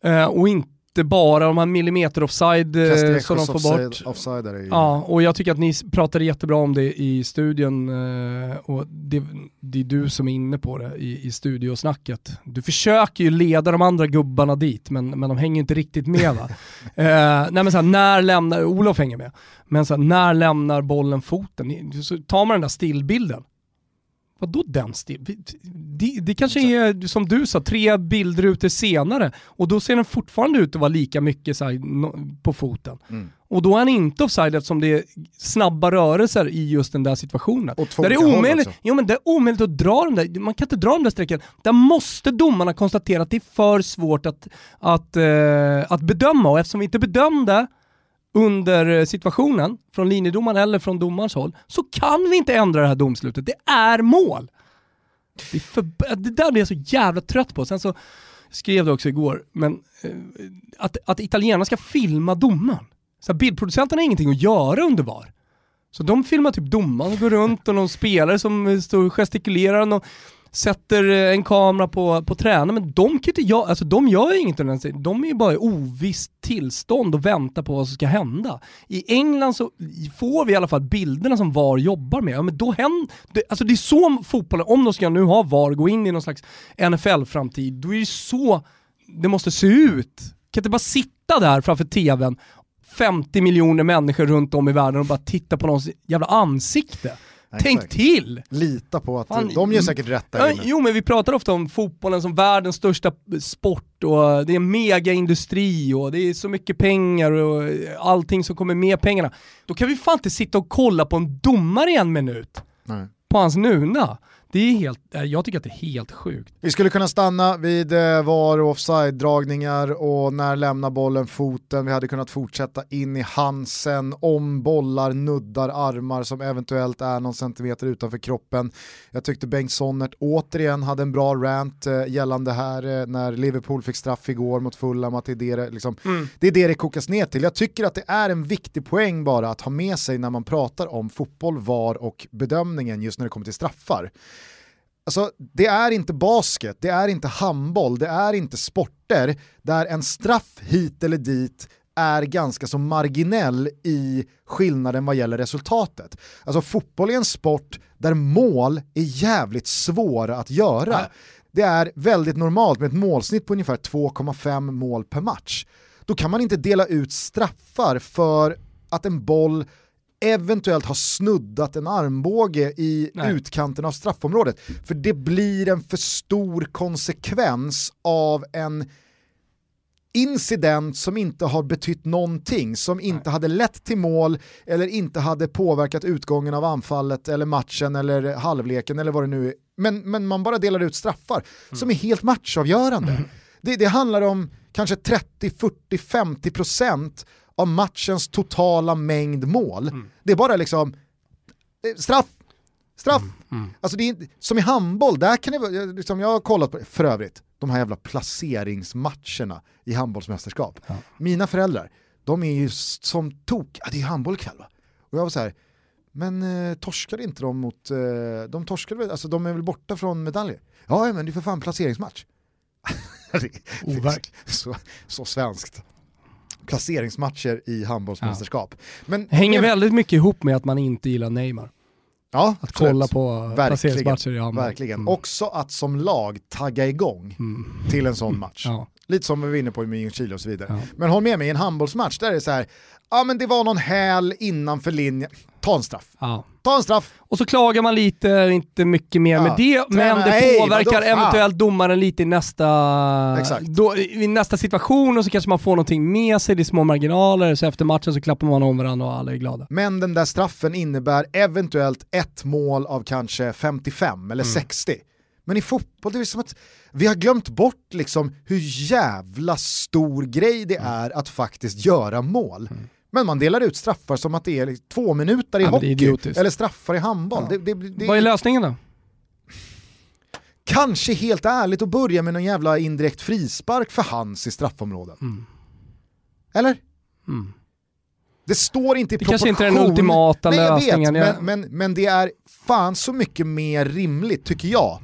Eh, och inte bara de här millimeter offside eh, som de får offside, bort. offside är ju. Ja, och jag tycker att ni pratade jättebra om det i studion eh, och det, det är du som är inne på det i, i studiosnacket. Du försöker ju leda de andra gubbarna dit men, men de hänger inte riktigt med va. eh, nej men så här, när lämnar, Olof hänger med, men så här, när lämnar bollen foten? Så tar man den där stillbilden. Vadå den still? Det, det kanske är, som du sa, tre bildrutor senare och då ser den fortfarande ut att vara lika mycket så här, på foten. Mm. Och då är han inte offside eftersom det är snabba rörelser i just den där situationen. Och två Där det, är omöjligt, jo, men det är omöjligt att dra dem där, man kan inte dra de där strecken. Där måste domarna konstatera att det är för svårt att, att, eh, att bedöma och eftersom vi inte bedömde under eh, situationen från linjedomaren eller från domarens håll så kan vi inte ändra det här domslutet. Det är mål! Det, är för, det där blir jag så jävla trött på. Sen så skrev det också igår, men eh, att, att italienarna ska filma domaren. Så här, bildproducenterna har ingenting att göra under VAR. Så de filmar typ domaren och går runt och någon spelare som eh, står och gestikulerar och någon sätter eh, en kamera på, på tränaren. Men de kan inte göra, alltså de gör ju inget under den. De är ju bara i ovisst tillstånd och väntar på vad som ska hända. I England så får vi i alla fall bilderna som VAR jobbar med. Ja, men då händer, det, alltså det är så fotbollen, om de ska nu ha VAR, gå in i någon slags NFL-framtid, då är det så det måste se ut. Kan inte bara sitta där framför tvn 50 miljoner människor runt om i världen och bara titta på någons jävla ansikte. Tänk Exakt. till! Lita på att Fan, de gör säkert rätt där Ja, inne. jo men vi pratar ofta om fotbollen som världens största sport och det är en megaindustri och det är så mycket pengar och allting som kommer med pengarna. Då kan vi fan inte sitta och kolla på en domare i en minut Nej. på hans nuna. Det är helt, jag tycker att det är helt sjukt. Vi skulle kunna stanna vid eh, VAR och offside-dragningar och när lämnar bollen foten. Vi hade kunnat fortsätta in i Hansen om bollar nuddar armar som eventuellt är någon centimeter utanför kroppen. Jag tyckte Bengt Sonnert återigen hade en bra rant eh, gällande här eh, när Liverpool fick straff igår mot Fulham. Att det, är det, liksom, det är det det kokas ner till. Jag tycker att det är en viktig poäng bara att ha med sig när man pratar om fotboll, VAR och bedömningen just när det kommer till straffar. Alltså, det är inte basket, det är inte handboll, det är inte sporter där en straff hit eller dit är ganska så marginell i skillnaden vad gäller resultatet. Alltså fotboll är en sport där mål är jävligt svåra att göra. det är väldigt normalt med ett målsnitt på ungefär 2,5 mål per match. Då kan man inte dela ut straffar för att en boll eventuellt har snuddat en armbåge i Nej. utkanten av straffområdet. För det blir en för stor konsekvens av en incident som inte har betytt någonting, som inte Nej. hade lett till mål eller inte hade påverkat utgången av anfallet eller matchen eller halvleken eller vad det nu är. Men, men man bara delar ut straffar mm. som är helt matchavgörande. Mm. Det, det handlar om kanske 30, 40, 50 procent av matchens totala mängd mål. Mm. Det är bara liksom eh, straff, straff. Mm. Mm. Alltså det är, som i handboll, där kan det liksom, jag har kollat på för övrigt, de här jävla placeringsmatcherna i handbollsmästerskap. Ja. Mina föräldrar, de är ju som tok, ja, det är handboll ikväll va? Och jag var så här, men eh, torskade inte de mot, eh, de torskade väl, alltså de är väl borta från medaljer? Ja, men det är för fan placeringsmatch. Overk. så, så svenskt placeringsmatcher i handbollsmästerskap. Ja. Men, Hänger men, väldigt mycket ihop med att man inte gillar Neymar. Ja, att kolla på placeringsmatcher i handboll. Verkligen. Mm. Också att som lag tagga igång mm. till en sån match. Ja. Lite som vi var inne på i Chile och så vidare. Ja. Men håll med mig, i en handbollsmatch där är det så här, ja men det var någon häl innanför linjen, ta en straff. Ja. Ta en straff. Och så klagar man lite, inte mycket mer ja. med det, men det påverkar eventuellt domaren lite i nästa, då, i nästa situation och så kanske man får någonting med sig, det är små marginaler, så efter matchen så klappar man om varandra och alla är glada. Men den där straffen innebär eventuellt ett mål av kanske 55 eller mm. 60. Men i fotboll, det är som att vi har glömt bort liksom hur jävla stor grej det mm. är att faktiskt göra mål. Mm. Men man delar ut straffar som att det är två minuter i ja, hockey eller straffar i handboll. Ja. Det, det, det, Vad är lösningen då? Kanske helt ärligt att börja med någon jävla indirekt frispark för hans i straffområden. Mm. Eller? Mm. Det står inte i proportion. Det kanske inte är den ultimata Nej, lösningen. Vet, men, men, men det är fan så mycket mer rimligt tycker jag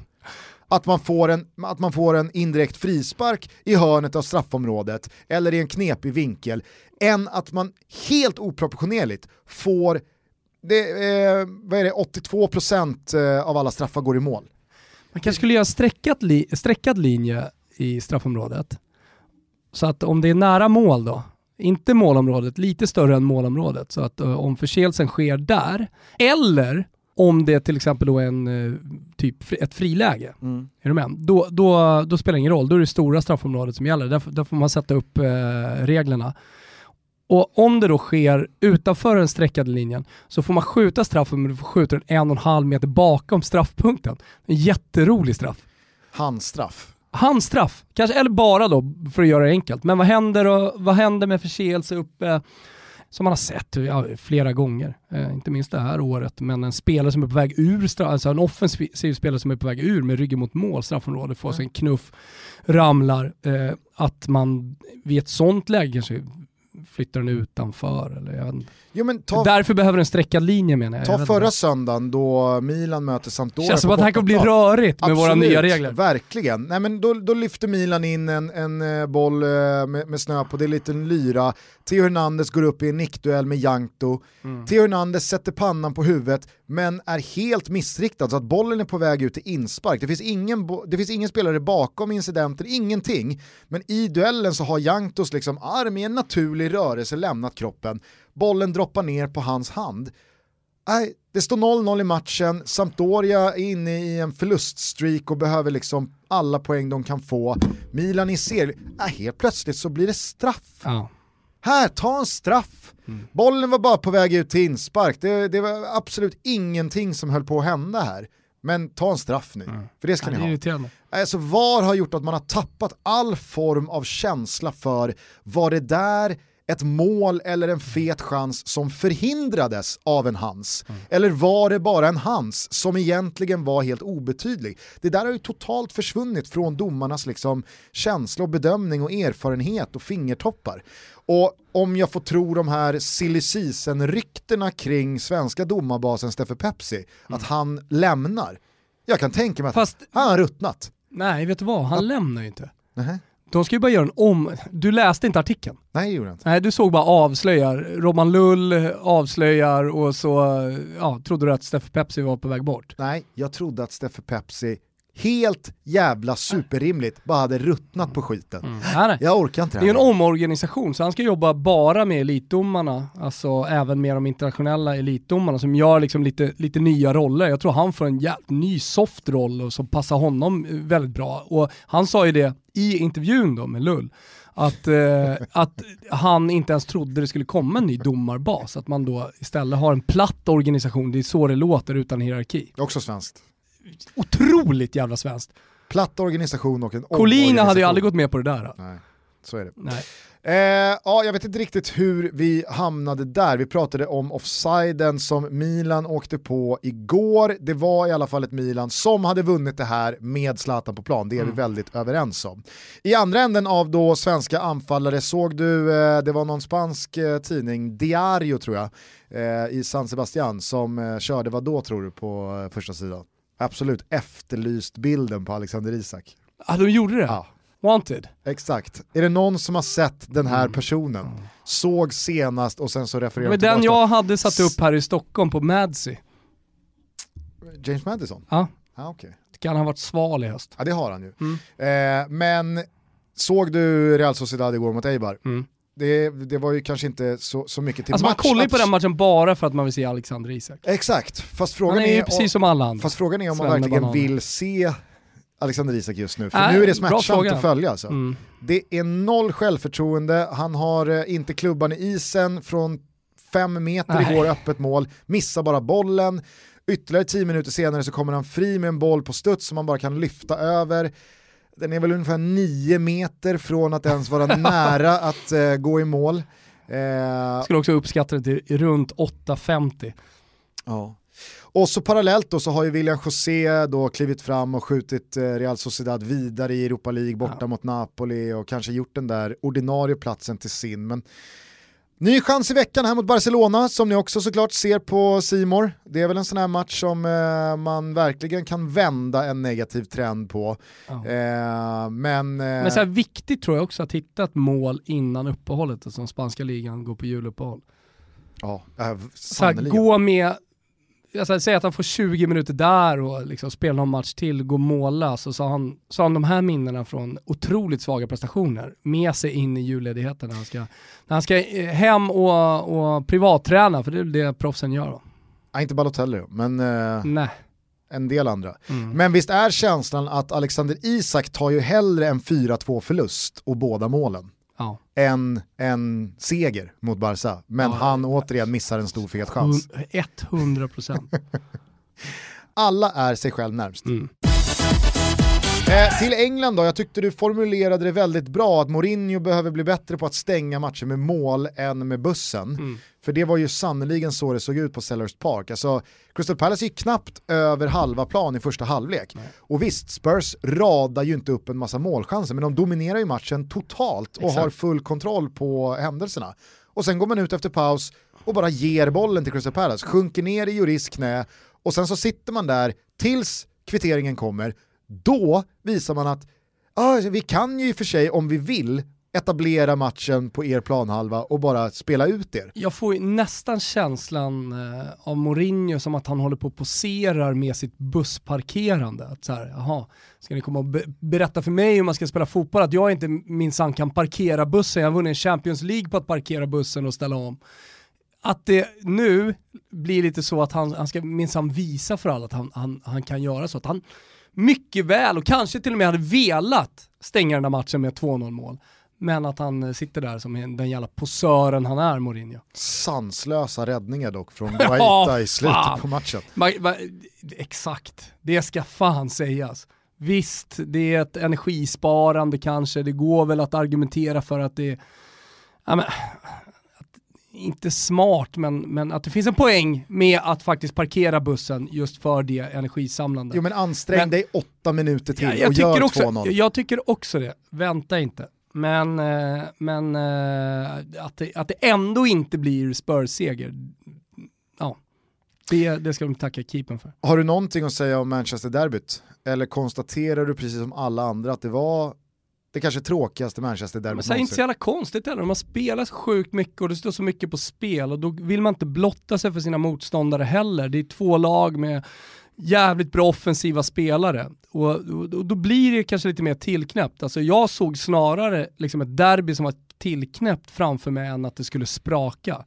att man, får en, att man får en indirekt frispark i hörnet av straffområdet eller i en knepig vinkel än att man helt oproportionerligt får det, eh, vad är det, 82% eh, av alla straffar går i mål. Man kanske skulle göra sträckat li sträckad linje i straffområdet. Så att om det är nära mål då, inte målområdet, lite större än målområdet, så att uh, om förseelsen sker där, eller om det till exempel då är en, eh, typ ett friläge, mm. är du med? Då, då, då spelar det ingen roll, då är det stora straffområdet som gäller. Där, där får man sätta upp eh, reglerna. Och om det då sker utanför den streckade linjen så får man skjuta straffen men du får skjuta den en och en halv meter bakom straffpunkten. En jätterolig straff. Handstraff. Handstraff, kanske, eller bara då för att göra det enkelt. Men vad händer, och, vad händer med förseelse uppe som man har sett ja, flera gånger, eh, inte minst det här året, men en spelare som är på väg ur, alltså en offensiv spelare som är på väg ur med ryggen mot mål, straffområdet, får sig en knuff, ramlar, eh, att man vid ett sånt läge kanske flyttar den utanför. Eller jag jo, men ta, Därför behöver en sträckad linje menar jag. Ta jag förra söndagen då Milan möter Sampdoria Känns som att det här kommer bli rörigt med Absolut, våra nya regler. Verkligen. Nej, men då, då lyfter Milan in en, en eh, boll eh, med, med snö på, det är en liten lyra. Theo Hernandez går upp i en nickduell med Jankto. Mm. Theo Hernandez sätter pannan på huvudet men är helt missriktad så att bollen är på väg ut till inspark. Det finns ingen, det finns ingen spelare bakom incidenten, ingenting. Men i duellen så har Janktos liksom arm i en naturlig rörelse lämnat kroppen. Bollen droppar ner på hans hand. Nej, det står 0-0 i matchen, Sampdoria är inne i en förluststreak och behöver liksom alla poäng de kan få. Milan i serie, äh, helt plötsligt så blir det straff. Ja. Här, ta en straff. Mm. Bollen var bara på väg ut till inspark, det, det, var absolut ingenting som höll på att hända här. Men ta en straff nu, mm. för det ska ja, ni ha. Alltså VAR har gjort att man har tappat all form av känsla för vad det där ett mål eller en fet chans som förhindrades av en hans? Mm. Eller var det bara en hans som egentligen var helt obetydlig? Det där har ju totalt försvunnit från domarnas liksom känsla och bedömning och erfarenhet och fingertoppar. Och om jag får tro de här silly ryktena kring svenska domarbasen Steffe Pepsi, mm. att han lämnar. Jag kan tänka mig att Fast, han har ruttnat. Nej, vet du vad? Han att, lämnar ju inte. Nej. De ska ju bara göra en om... Du läste inte artikeln? Nej, det gjorde jag inte. Nej, du såg bara avslöjar. Roman Lull avslöjar och så ja, trodde du att Steffe Pepsi var på väg bort? Nej, jag trodde att Steffe Pepsi helt jävla superrimligt, bara hade ruttnat på skiten. Mm. Jag orkar inte Det är ju här. en omorganisation, så han ska jobba bara med elitdomarna, alltså även med de internationella elitdomarna som gör liksom lite, lite nya roller. Jag tror han får en jävligt ny soft roll och som passar honom eh, väldigt bra. Och han sa ju det i intervjun då med Lull, att, eh, att han inte ens trodde det skulle komma en ny domarbas, att man då istället har en platt organisation, det är så det låter utan hierarki. Också svenskt. Otroligt jävla svenskt. Platt organisation och en Colina hade ju aldrig gått med på det där. Nej, så är det. Nej. Eh, ja, jag vet inte riktigt hur vi hamnade där. Vi pratade om offsiden som Milan åkte på igår. Det var i alla fall ett Milan som hade vunnit det här med Zlatan på plan. Det är vi väldigt överens om. I andra änden av då svenska anfallare såg du, eh, det var någon spansk eh, tidning, Diario tror jag, eh, i San Sebastian som eh, körde vad då tror du på eh, första sidan? Absolut efterlyst bilden på Alexander Isak. Ah, de gjorde det? Ja. Wanted? Exakt. Är det någon som har sett den här Mm. personen, såg senast och sen så refererar Men den jag hade satt upp här i Stockholm på Madsy, James Madison? ja, Ja, okej. kan ha varit sval i höst. ja det har han ju. Mm. Eh, men såg du Real Sociedad igår mot Eibar? Mm. Det, det var ju kanske inte så, så mycket till Alltså man match. kollar ju på den matchen bara för att man vill se Alexander Isak. Exakt, fast Han frågan är ju är, precis som alla andra. fast frågan är om man Sven verkligen bananer. vill se Alexander Isak just nu. För Nej, nu är det smärtsamt att följa alltså. Mm. Det är noll självförtroende, han har eh, inte klubban i isen från fem meter Nej. igår öppet mål, missar bara bollen. Ytterligare tio minuter senare så kommer han fri med en boll på studs som man bara kan lyfta över. Den är väl ungefär nio meter från att ens vara nära att eh, gå i mål. Eh, Skulle också uppskatta det till runt 8.50. Ja. Och så parallellt då så har ju William José då klivit fram och skjutit eh, Real Sociedad vidare i Europa League borta Ja. mot Napoli och kanske gjort den där ordinarie platsen till sin. Men ny chans i veckan här mot Barcelona som ni också såklart ser på Simor. Det är väl en sån här match som eh, man verkligen kan vända en negativ trend på. Ja. Eh, men eh, Men så här viktigt tror jag också att hitta ett mål innan uppehållet, som spanska ligan går på juluppehåll. ja, äh, Så här, sannerligen. gå med, alltså, säg att han får 20 minuter där och liksom spela någon match till, gå mållös och så har han, så har han de här minnena från otroligt svaga prestationer med sig in i julledigheten när han ska, när han ska eh, hem och, och privatträna, för det är det proffsen gör då. Ja, inte Balotelli men eh, Nej. en del andra. Mm. Men visst är känslan att Alexander Isak tar ju hellre en 4-2 förlust och båda målen Ja. än en seger mot Barca. Men Ja, han återigen missar en stor fet chans. 100 procent. Alla är sig själv närmst. Mm. Eh, till England då, jag tyckte du formulerade det väldigt bra att Mourinho behöver bli bättre på att stänga matcher med mål än med bussen. Mm. För det var ju sannoliken så det såg ut på Sellers Park. Alltså, Crystal Palace gick knappt över halva plan i första halvlek. Och visst, Spurs radar ju inte upp en massa målchanser, men de dominerar ju matchen totalt och Exakt. har full kontroll på händelserna. Och sen går man ut efter paus och bara ger bollen till Crystal Palace, sjunker ner i Juris knä och sen så sitter man där tills kvitteringen kommer. Då visar man att ah, vi kan ju i och för sig om vi vill etablera matchen på er planhalva och bara spela ut er. Jag får ju nästan känslan eh, av Mourinho som att han håller på och poserar med sitt bussparkerande. Att så här, jaha, ska ni komma och be- berätta för mig hur man ska spela fotboll? Att jag inte minsann kan parkera bussen. Jag har vunnit en Champions League på att parkera bussen och ställa om. Att det nu blir lite så att han, han ska minsann visa för alla att han, han, han kan göra så. Att han mycket väl och kanske till och med hade velat stänga den här matchen med 2-0 mål. Men att han eh, sitter där som en- den jävla posören han är, Mourinho. Sanslösa räddningar dock från Guaita i slutet fan. på matchen. Ma- ma- exakt, det ska fan sägas. Visst, det är ett energisparande kanske, det går väl att argumentera för att det är, ja, men, inte smart, men, men att det finns en poäng med att faktiskt parkera bussen just för det energisamlande. Jo men ansträng Men- dig åtta minuter till Ja, jag, och gör tycker också, 2-0. jag tycker också det, vänta inte. Men, eh, men eh, att, det, att det ändå inte blir Spurs-seger, ja, det, det ska de tacka keepern för. Har du någonting att säga om Manchester-derbyt? Eller konstaterar du precis som alla andra att det var det kanske tråkigaste Men Manchester-derbyt så här, inte så jävla konstigt heller, man spelar så sjukt mycket och det står så mycket på spel och då vill man inte blotta sig för sina motståndare heller. Det är två lag med jävligt bra offensiva spelare. Och, och, och, då blir det kanske lite mer tillknäppt. Alltså jag såg snarare liksom ett derby som var tillknäppt framför mig än att det skulle spraka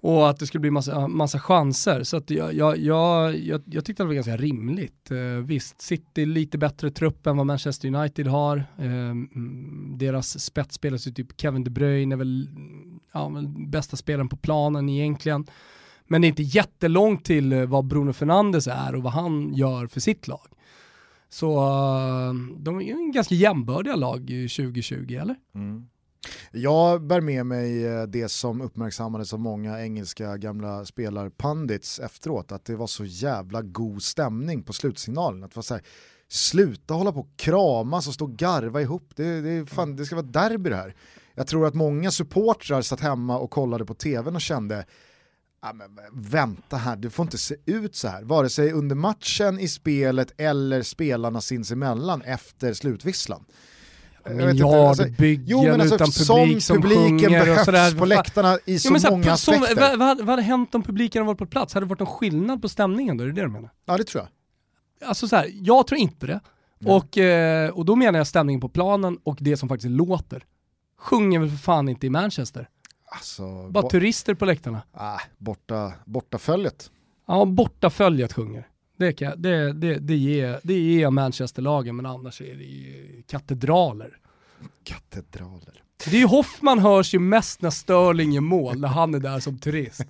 och att det skulle bli massa, massa chanser. Så att jag, jag, jag, jag, jag tyckte det var ganska rimligt. Eh, visst, City lite bättre trupp än vad Manchester United har. Eh, mm, deras spetsspelare, typ Kevin De Bruyne är väl, ja, bästa spelaren på planen egentligen. Men det är inte jättelångt till eh, vad Bruno Fernandes är och vad han gör för sitt lag. Så eh, de är en ganska jämbördiga lag 2020, eller? Mm. Jag bär med mig eh, det som uppmärksammades av många engelska gamla spelarpandits efteråt, att det var så jävla god stämning på slutsignalen. Att det var så här, sluta hålla på och kramas och stå och garva ihop, det, det, fan, det ska vara derby det här. Jag tror att många supportrar satt hemma och kollade på tvn och kände ah, Ja, men vänta här, du får inte se ut så här, vare sig under matchen, i spelet eller spelarna sinsemellan efter slutvisslan. Miljardbyggen alltså, utan alltså, publik som, publiken sjunger och sådär. på läktarna i så, jo, så många som, aspekter. Vad, vad, hade hänt om publiken varit på plats? Hade det varit någon skillnad på stämningen då? Är det det du menar? Ja det tror jag. Alltså så här, jag tror inte det. Och, eh, och då menar jag stämningen på planen och det som faktiskt låter. Sjunger väl för fan inte i Manchester? Alltså, Bara turister på läktarna. Ah, borta, borta följet. Ja, borta följet sjunger. Det, kan, det, det, det, ger, det ger Manchesterlagen, men annars är det ju katedraler. Katedraler. Det är ju Hoffman hörs ju mest när Sterling gör mål, när han är där som turist.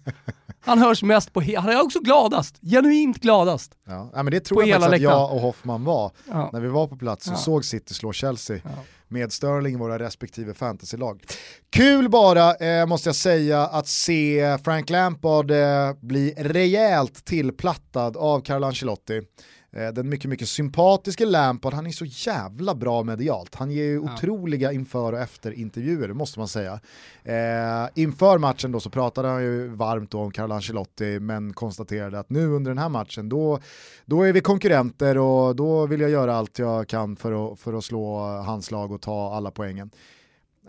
Han hörs mest på, han är också gladast, genuint gladast. Ja, men det tror jag faktiskt att jag och Hoffman var, ja. när vi var på plats och ja. såg City slå Chelsea. Ja med Sterling i våra respektive fantasylag. Kul bara, eh, måste jag säga, att se Frank Lampard eh, bli rejält tillplattad av Carlo Ancelotti. Eh, den mycket, mycket sympatiska Lampard, han är så jävla bra medialt. Han ger ju ja. otroliga inför och efter intervjuer, det måste man säga. Eh, inför matchen då så pratade han ju varmt om Carlo Ancelotti, men konstaterade att nu under den här matchen, då, då är vi konkurrenter och då vill jag göra allt jag kan för att, för att slå hans lag och ta alla poängen.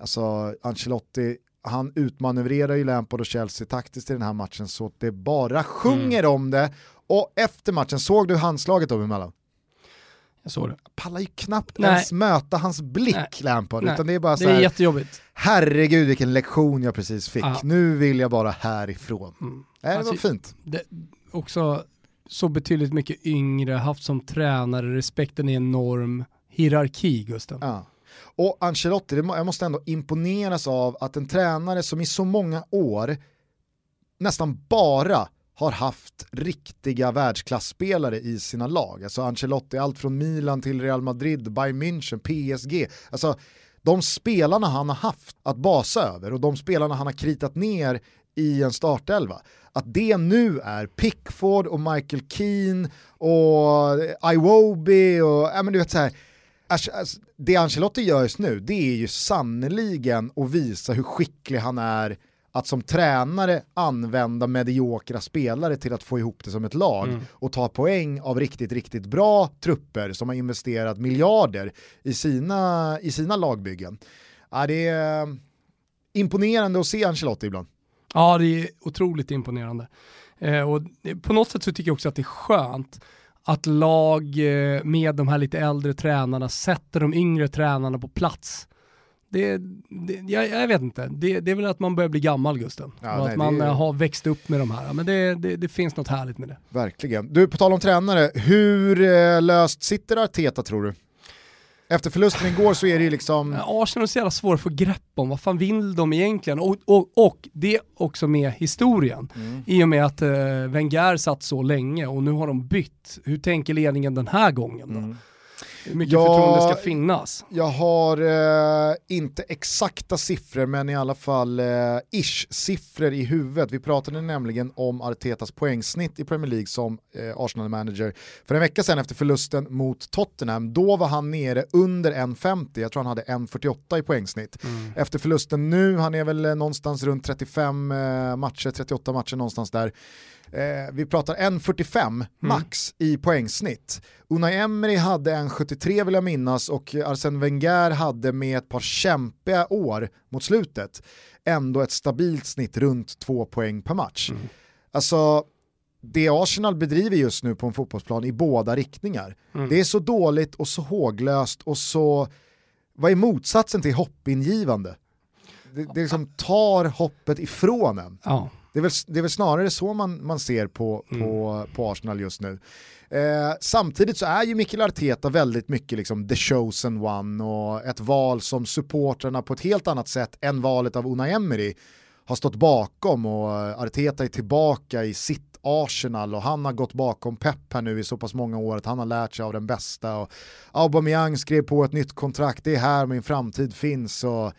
Alltså Ancelotti, han utmanövrerar ju Lampard och Chelsea taktiskt i den här matchen så att det bara sjunger mm. om det och efter matchen, såg du handslaget dem emellan? Jag såg det. Pallar ju knappt Nej. ens möta hans blick Nej. Lampard, Nej. utan det är bara så Det är här, jättejobbigt. Herregud vilken lektion jag precis fick, ja. nu vill jag bara härifrån. Mm. Nej, det alltså, var fint. Det, också så betydligt mycket yngre, haft som tränare, respekten är enorm, hierarki Gusten. Ja. Och Ancelotti, jag måste ändå imponeras av att en tränare som i så många år nästan bara har haft riktiga världsklasspelare i sina lag. Alltså Ancelotti, allt från Milan till Real Madrid, Bayern München, PSG. Alltså de spelarna han har haft att basa över och de spelarna han har kritat ner i en startelva. Att det nu är Pickford och Michael Keane och Iwobi och ja, men du vet så här, alltså, det Ancelotti gör just nu det är ju sannoliken att visa hur skicklig han är att som tränare använda mediokra spelare till att få ihop det som ett lag mm. och ta poäng av riktigt, riktigt bra trupper som har investerat miljarder i sina, i sina lagbyggen. Ja, det är eh, imponerande att se Ancelotti ibland. Ja, det är otroligt imponerande. Eh, och på något sätt så tycker jag också att det är skönt att lag eh, med de här lite äldre tränarna sätter de yngre tränarna på plats det, det jag, jag, vet inte, det, det, är väl att man börjar bli gammal Gusten. Ja, och nej, att man det... har växt upp med de här. Men det, det, finns något härligt med det. Verkligen. Du, på tal om tränare, hur eh, löst sitter Arteta tror du? Efter förlusten igår så är det ju liksom... Arsenal är så jävla svåra att få grepp om, vad fan vill de egentligen? Och, och, och det också med historien. Mm. I och med att uh, Wenger satt så länge och nu har de bytt. Hur tänker ledningen den här gången då? Mm. Hur mycket jag, förtroende ska finnas? Jag har eh, inte exakta siffror men i alla fall eh, ish-siffror i huvudet. Vi pratade nämligen om Artetas poängsnitt i Premier League som eh, Arsenal-manager för en vecka sedan efter förlusten mot Tottenham. Då var han nere under 1,50, jag tror han hade 1,48 i poängsnitt. Mm. Efter förlusten nu, han är väl någonstans runt 35 eh, matcher, 38 matcher någonstans där. Eh, vi pratar 1.45 mm. max i poängsnitt. Unai Emery hade en 73 vill jag minnas och Arsene Wenger hade med ett par kämpiga år mot slutet ändå ett stabilt snitt runt två poäng per match. Mm. Alltså, det Arsenal bedriver just nu på en fotbollsplan i båda riktningar, mm. det är så dåligt och så håglöst och så, vad är motsatsen till hoppingivande? Det, det liksom tar hoppet ifrån en. Ja. Det, är väl, det är väl snarare så man, man ser på, mm. på, på Arsenal just nu. Eh, samtidigt så är ju Mikael Arteta väldigt mycket liksom the chosen one och ett val som supportrarna på ett helt annat sätt än valet av Unai Emery har stått bakom och Arteta är tillbaka i sitt Arsenal och han har gått bakom Pep här nu i så pass många år att han har lärt sig av den bästa och Aubameyang skrev på ett nytt kontrakt, det är här min framtid finns och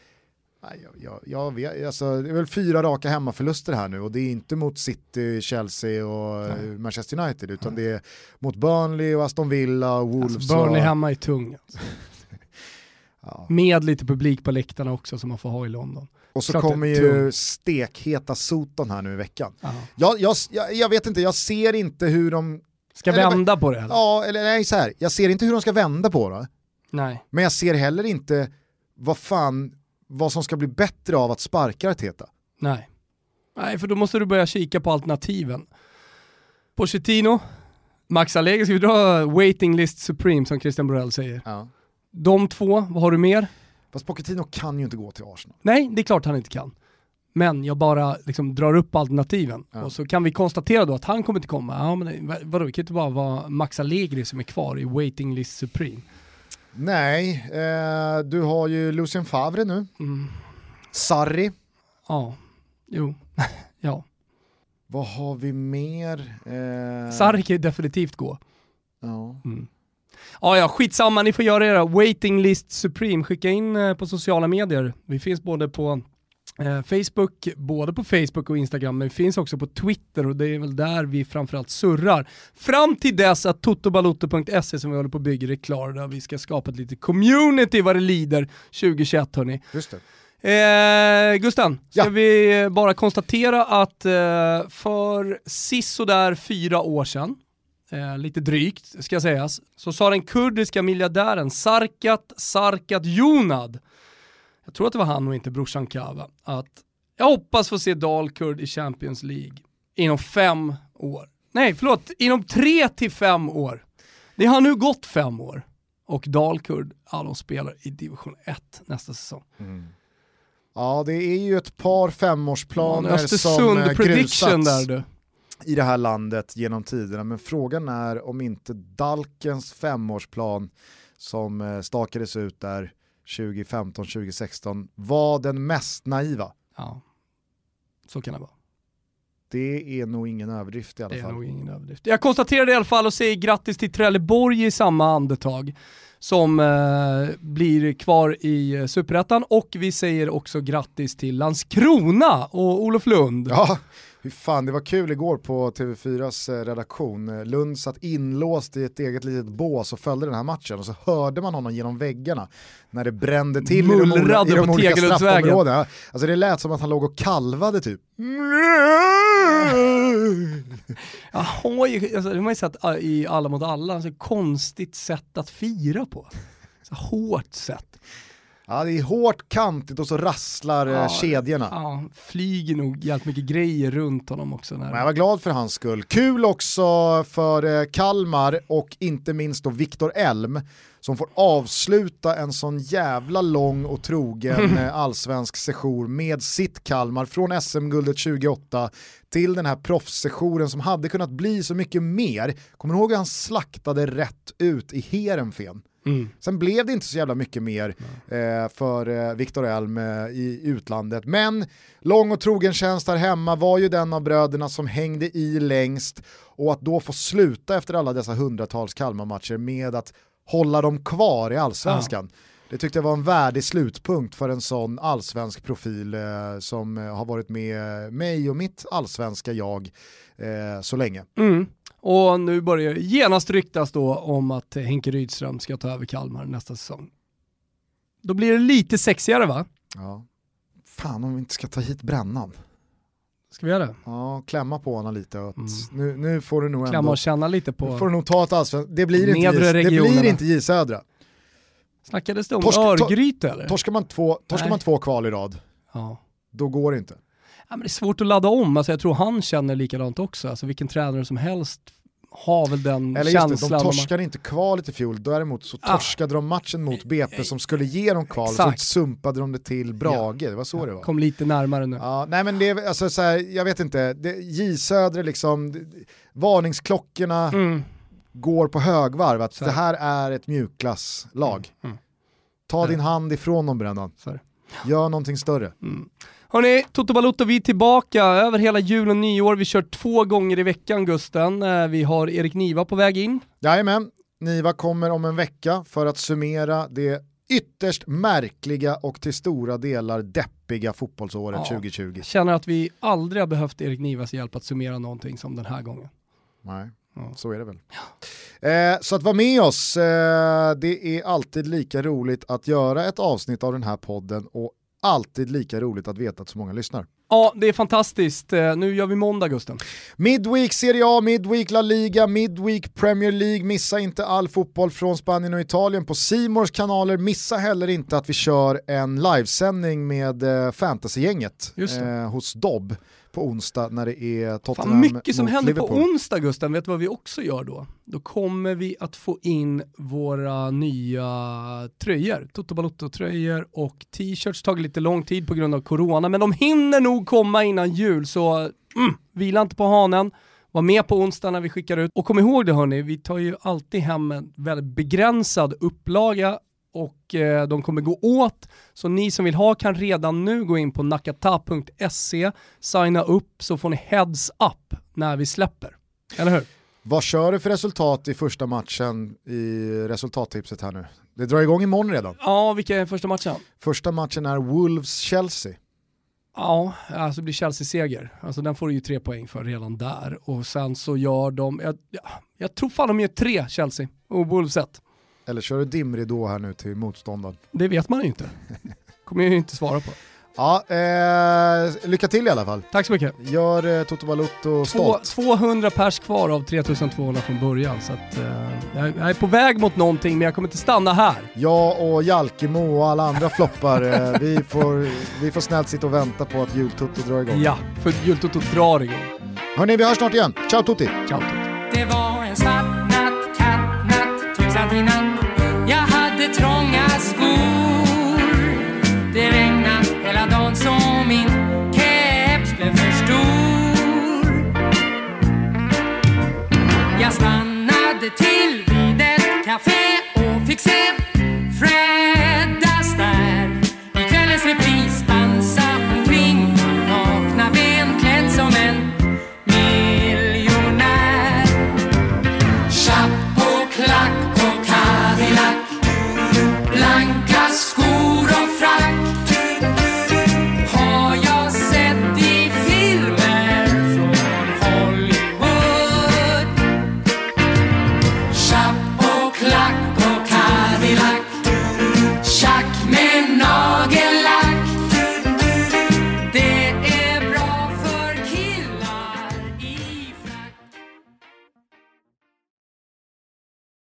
jag, jag, jag vet, alltså, det är väl fyra raka hemmaförluster här nu och det är inte mot City, Chelsea och Nej. Manchester United utan Nej. det är mot Burnley och Aston Villa och Wolves. Alltså, Burnley och... hemma är tung. Alltså. ja. Med lite publik på läktarna också som man får ha i London. Och så Klart kommer ju stekheta Soton här nu i veckan. Jag, jag, jag, vet inte, jag ser inte hur de... Ska eller, vända på det? Eller? Ja, eller nej så här. jag ser inte hur de ska vända på det. Nej. Men jag ser heller inte vad fan vad som ska bli bättre av att sparka Arteta. Nej. Nej, för då måste du börja kika på alternativen. Pochettino, Max Allegri, ska vi dra waiting list supreme som Christian Borell säger? Ja. De två, vad har du mer? Fast Pochettino kan ju inte gå till Arsenal. Nej, det är klart han inte kan. Men jag bara liksom drar upp alternativen. Ja. Och så kan vi konstatera då att han kommer inte komma. Ja, men vadå, det kan inte bara vara Max Allegri som är kvar i waiting list supreme. Nej, eh, du har ju Lucien Favre nu. Mm. Sarri. Ja, jo, ja. Vad har vi mer? Eh... Sarri kan ju definitivt gå. Ja. Mm. Ja, ja, skitsamma, ni får göra era waiting list supreme. Skicka in eh, på sociala medier. Vi finns både på Facebook, både på Facebook och Instagram, men finns också på Twitter och det är väl där vi framförallt surrar. Fram till dess att totobaloto.se som vi håller på att bygga är klar, där vi ska skapa ett litet community vad det lider 2021 hörni. Just det. Eh, Gusten, ska ja. vi bara konstatera att eh, för sisådär fyra år sedan, eh, lite drygt ska sägas, så sa den kurdiska miljardären Sarkat Sarkat Jonad jag tror att det var han och inte brorsan Kava, att jag hoppas få se Dalkurd i Champions League inom fem år. Nej, förlåt, inom tre till fem år. Det har nu gått fem år och Dalkurd, ja de spelar i division 1 nästa säsong. Mm. Ja, det är ju ett par femårsplaner ja, som eh, grusats där, du. i det här landet genom tiderna, men frågan är om inte Dalkens femårsplan som eh, stakades ut där 2015-2016 var den mest naiva. Ja, så kan det vara. Det är nog ingen överdrift i alla det fall. Är nog ingen överdrift. Jag konstaterar i alla fall och säger grattis till Trelleborg i samma andetag som eh, blir kvar i eh, Superettan och vi säger också grattis till Landskrona och Olof Lund. Ja, hur fan, det var kul igår på TV4s eh, redaktion. Lund satt inlåst i ett eget litet bås och följde den här matchen och så hörde man honom genom väggarna när det brände till Mullrade i de, i de på olika straffområdena. Alltså det lät som att han låg och kalvade typ. Jag har ju, alltså, det har man ju sett äh, i Alla mot alla, alltså, konstigt sätt att fira på. Så hårt sätt. Ja, det är hårt, kantigt och så rasslar eh, ja, kedjorna. Ja, flyger nog jävligt mycket grejer runt honom också. När... Jag var glad för hans skull. Kul också för eh, Kalmar och inte minst då Viktor Elm som får avsluta en sån jävla lång och trogen eh, allsvensk sejour med sitt Kalmar från SM-guldet 28 till den här proffssessionen som hade kunnat bli så mycket mer. Kommer du ihåg hur han slaktade rätt ut i Heerenveen? Mm. Sen blev det inte så jävla mycket mer eh, för eh, Viktor Elm eh, i utlandet. Men lång och trogen tjänst här hemma var ju den av bröderna som hängde i längst och att då få sluta efter alla dessa hundratals Kalmar-matcher med att hålla dem kvar i allsvenskan. Ja. Det tyckte jag var en värdig slutpunkt för en sån allsvensk profil eh, som eh, har varit med mig och mitt allsvenska jag eh, så länge. Mm. Och nu börjar genast ryktas då om att Henke Rydström ska ta över Kalmar nästa säsong. Då blir det lite sexigare va? Ja. Fan om vi inte ska ta hit brännan. Ska vi göra det? Ja, klämma på honom lite. Och mm. nu, nu får du nog Klämma ändå, och känna lite på... Nu får du nog ta ett allsvenskt, det blir inte J, det blir inte J Södra. Snackades det om Torsk, Örgryte eller? Torskar man två, torskar man två kval i rad, ja. då går det inte. Ja, men det är svårt att ladda om, alltså, jag tror han känner likadant också. Alltså, vilken tränare som helst har väl den Eller känslan. just det, de torskade inte kvalet i fjol, däremot så Ah. torskade de matchen mot BP som skulle ge dem kval, Exakt. så sumpade de det till Brage, det var så det var. Kom lite närmare nu. Ja, nej men det är alltså så här, jag vet inte, det, J Södre liksom, det- varningsklockorna Mm. Går på högvarv, att Så det här. är ett mjukklasslag. Mm. Ta din hand ifrån dem här. gör någonting större. Hörni, Toto Balotto, vi är tillbaka över hela jul och nyår. Vi kör två gånger i veckan, Gusten. Eh, Vi har Erik Niva på väg in. Jajamän, Niva kommer om en vecka för att summera det ytterst märkliga och till stora delar deppiga fotbollsåret Ja. 2020. Känner att vi aldrig har behövt Erik Nivas hjälp att summera någonting som den här gången. Nej, Ja. så är det väl. Eh, så att vara med oss, eh, det är alltid lika roligt att göra ett avsnitt av den här podden och alltid lika roligt att veta att så många lyssnar. Ja, det är fantastiskt. Eh, Nu gör vi måndag, Gusten. Midweek Serie A, Midweek La Liga, Midweek Premier League. Missa inte all fotboll från Spanien och Italien på Simors kanaler. Missa heller inte att vi kör en livesändning med eh, fantasygänget eh, hos Dobb på onsdag när det är Tottenham Fan, mycket som mot händer Liverpool. på onsdag, Gusten. Vet du vad vi också gör då? Då kommer vi att få in våra nya tröjor. Toto Balotto-tröjor och t-shirts. Tagit lite lång tid på grund av corona, men de hinner nog komma innan jul, så mm, vila inte på hanen. Var med på onsdag när vi skickar ut. Och kom ihåg det hörni, vi tar ju alltid hem en väldigt begränsad upplaga och eh, de kommer gå åt. Så ni som vill ha kan redan nu gå in på nakata.se, signa upp så får ni heads up när vi släpper. Eller hur? Vad kör du för resultat i första matchen i resultattipset här nu? Det drar igång imorgon redan. Ja, vilka är första matchen? Första matchen är Wolves-Chelsea. Ja, alltså det blir Chelsea-seger. Alltså den får du ju tre poäng för redan där. Och sen så gör de, jag, ja, jag tror fan de gör tre Chelsea och Wolves ett. Eller kör du dimridå här nu till motståndaren? Det vet man ju inte. Kommer jag ju inte svara på. Ja, eh, lycka till i alla fall. Tack så mycket. Gör eh, Toto Balotto stolt. 200 pers kvar av 3200 från början. Så att, eh, jag, jag är på väg mot någonting men jag kommer inte stanna här. Jag och Jalkemo och alla andra floppar, eh, vi, får, vi får snällt sitta och vänta på att jultutto drar igång. Ja, för jultoto drar igång. Hörni, vi hörs snart igen. Ciao Tutti! Ciao. Toto. Det var en svart natt, katt natt, tusan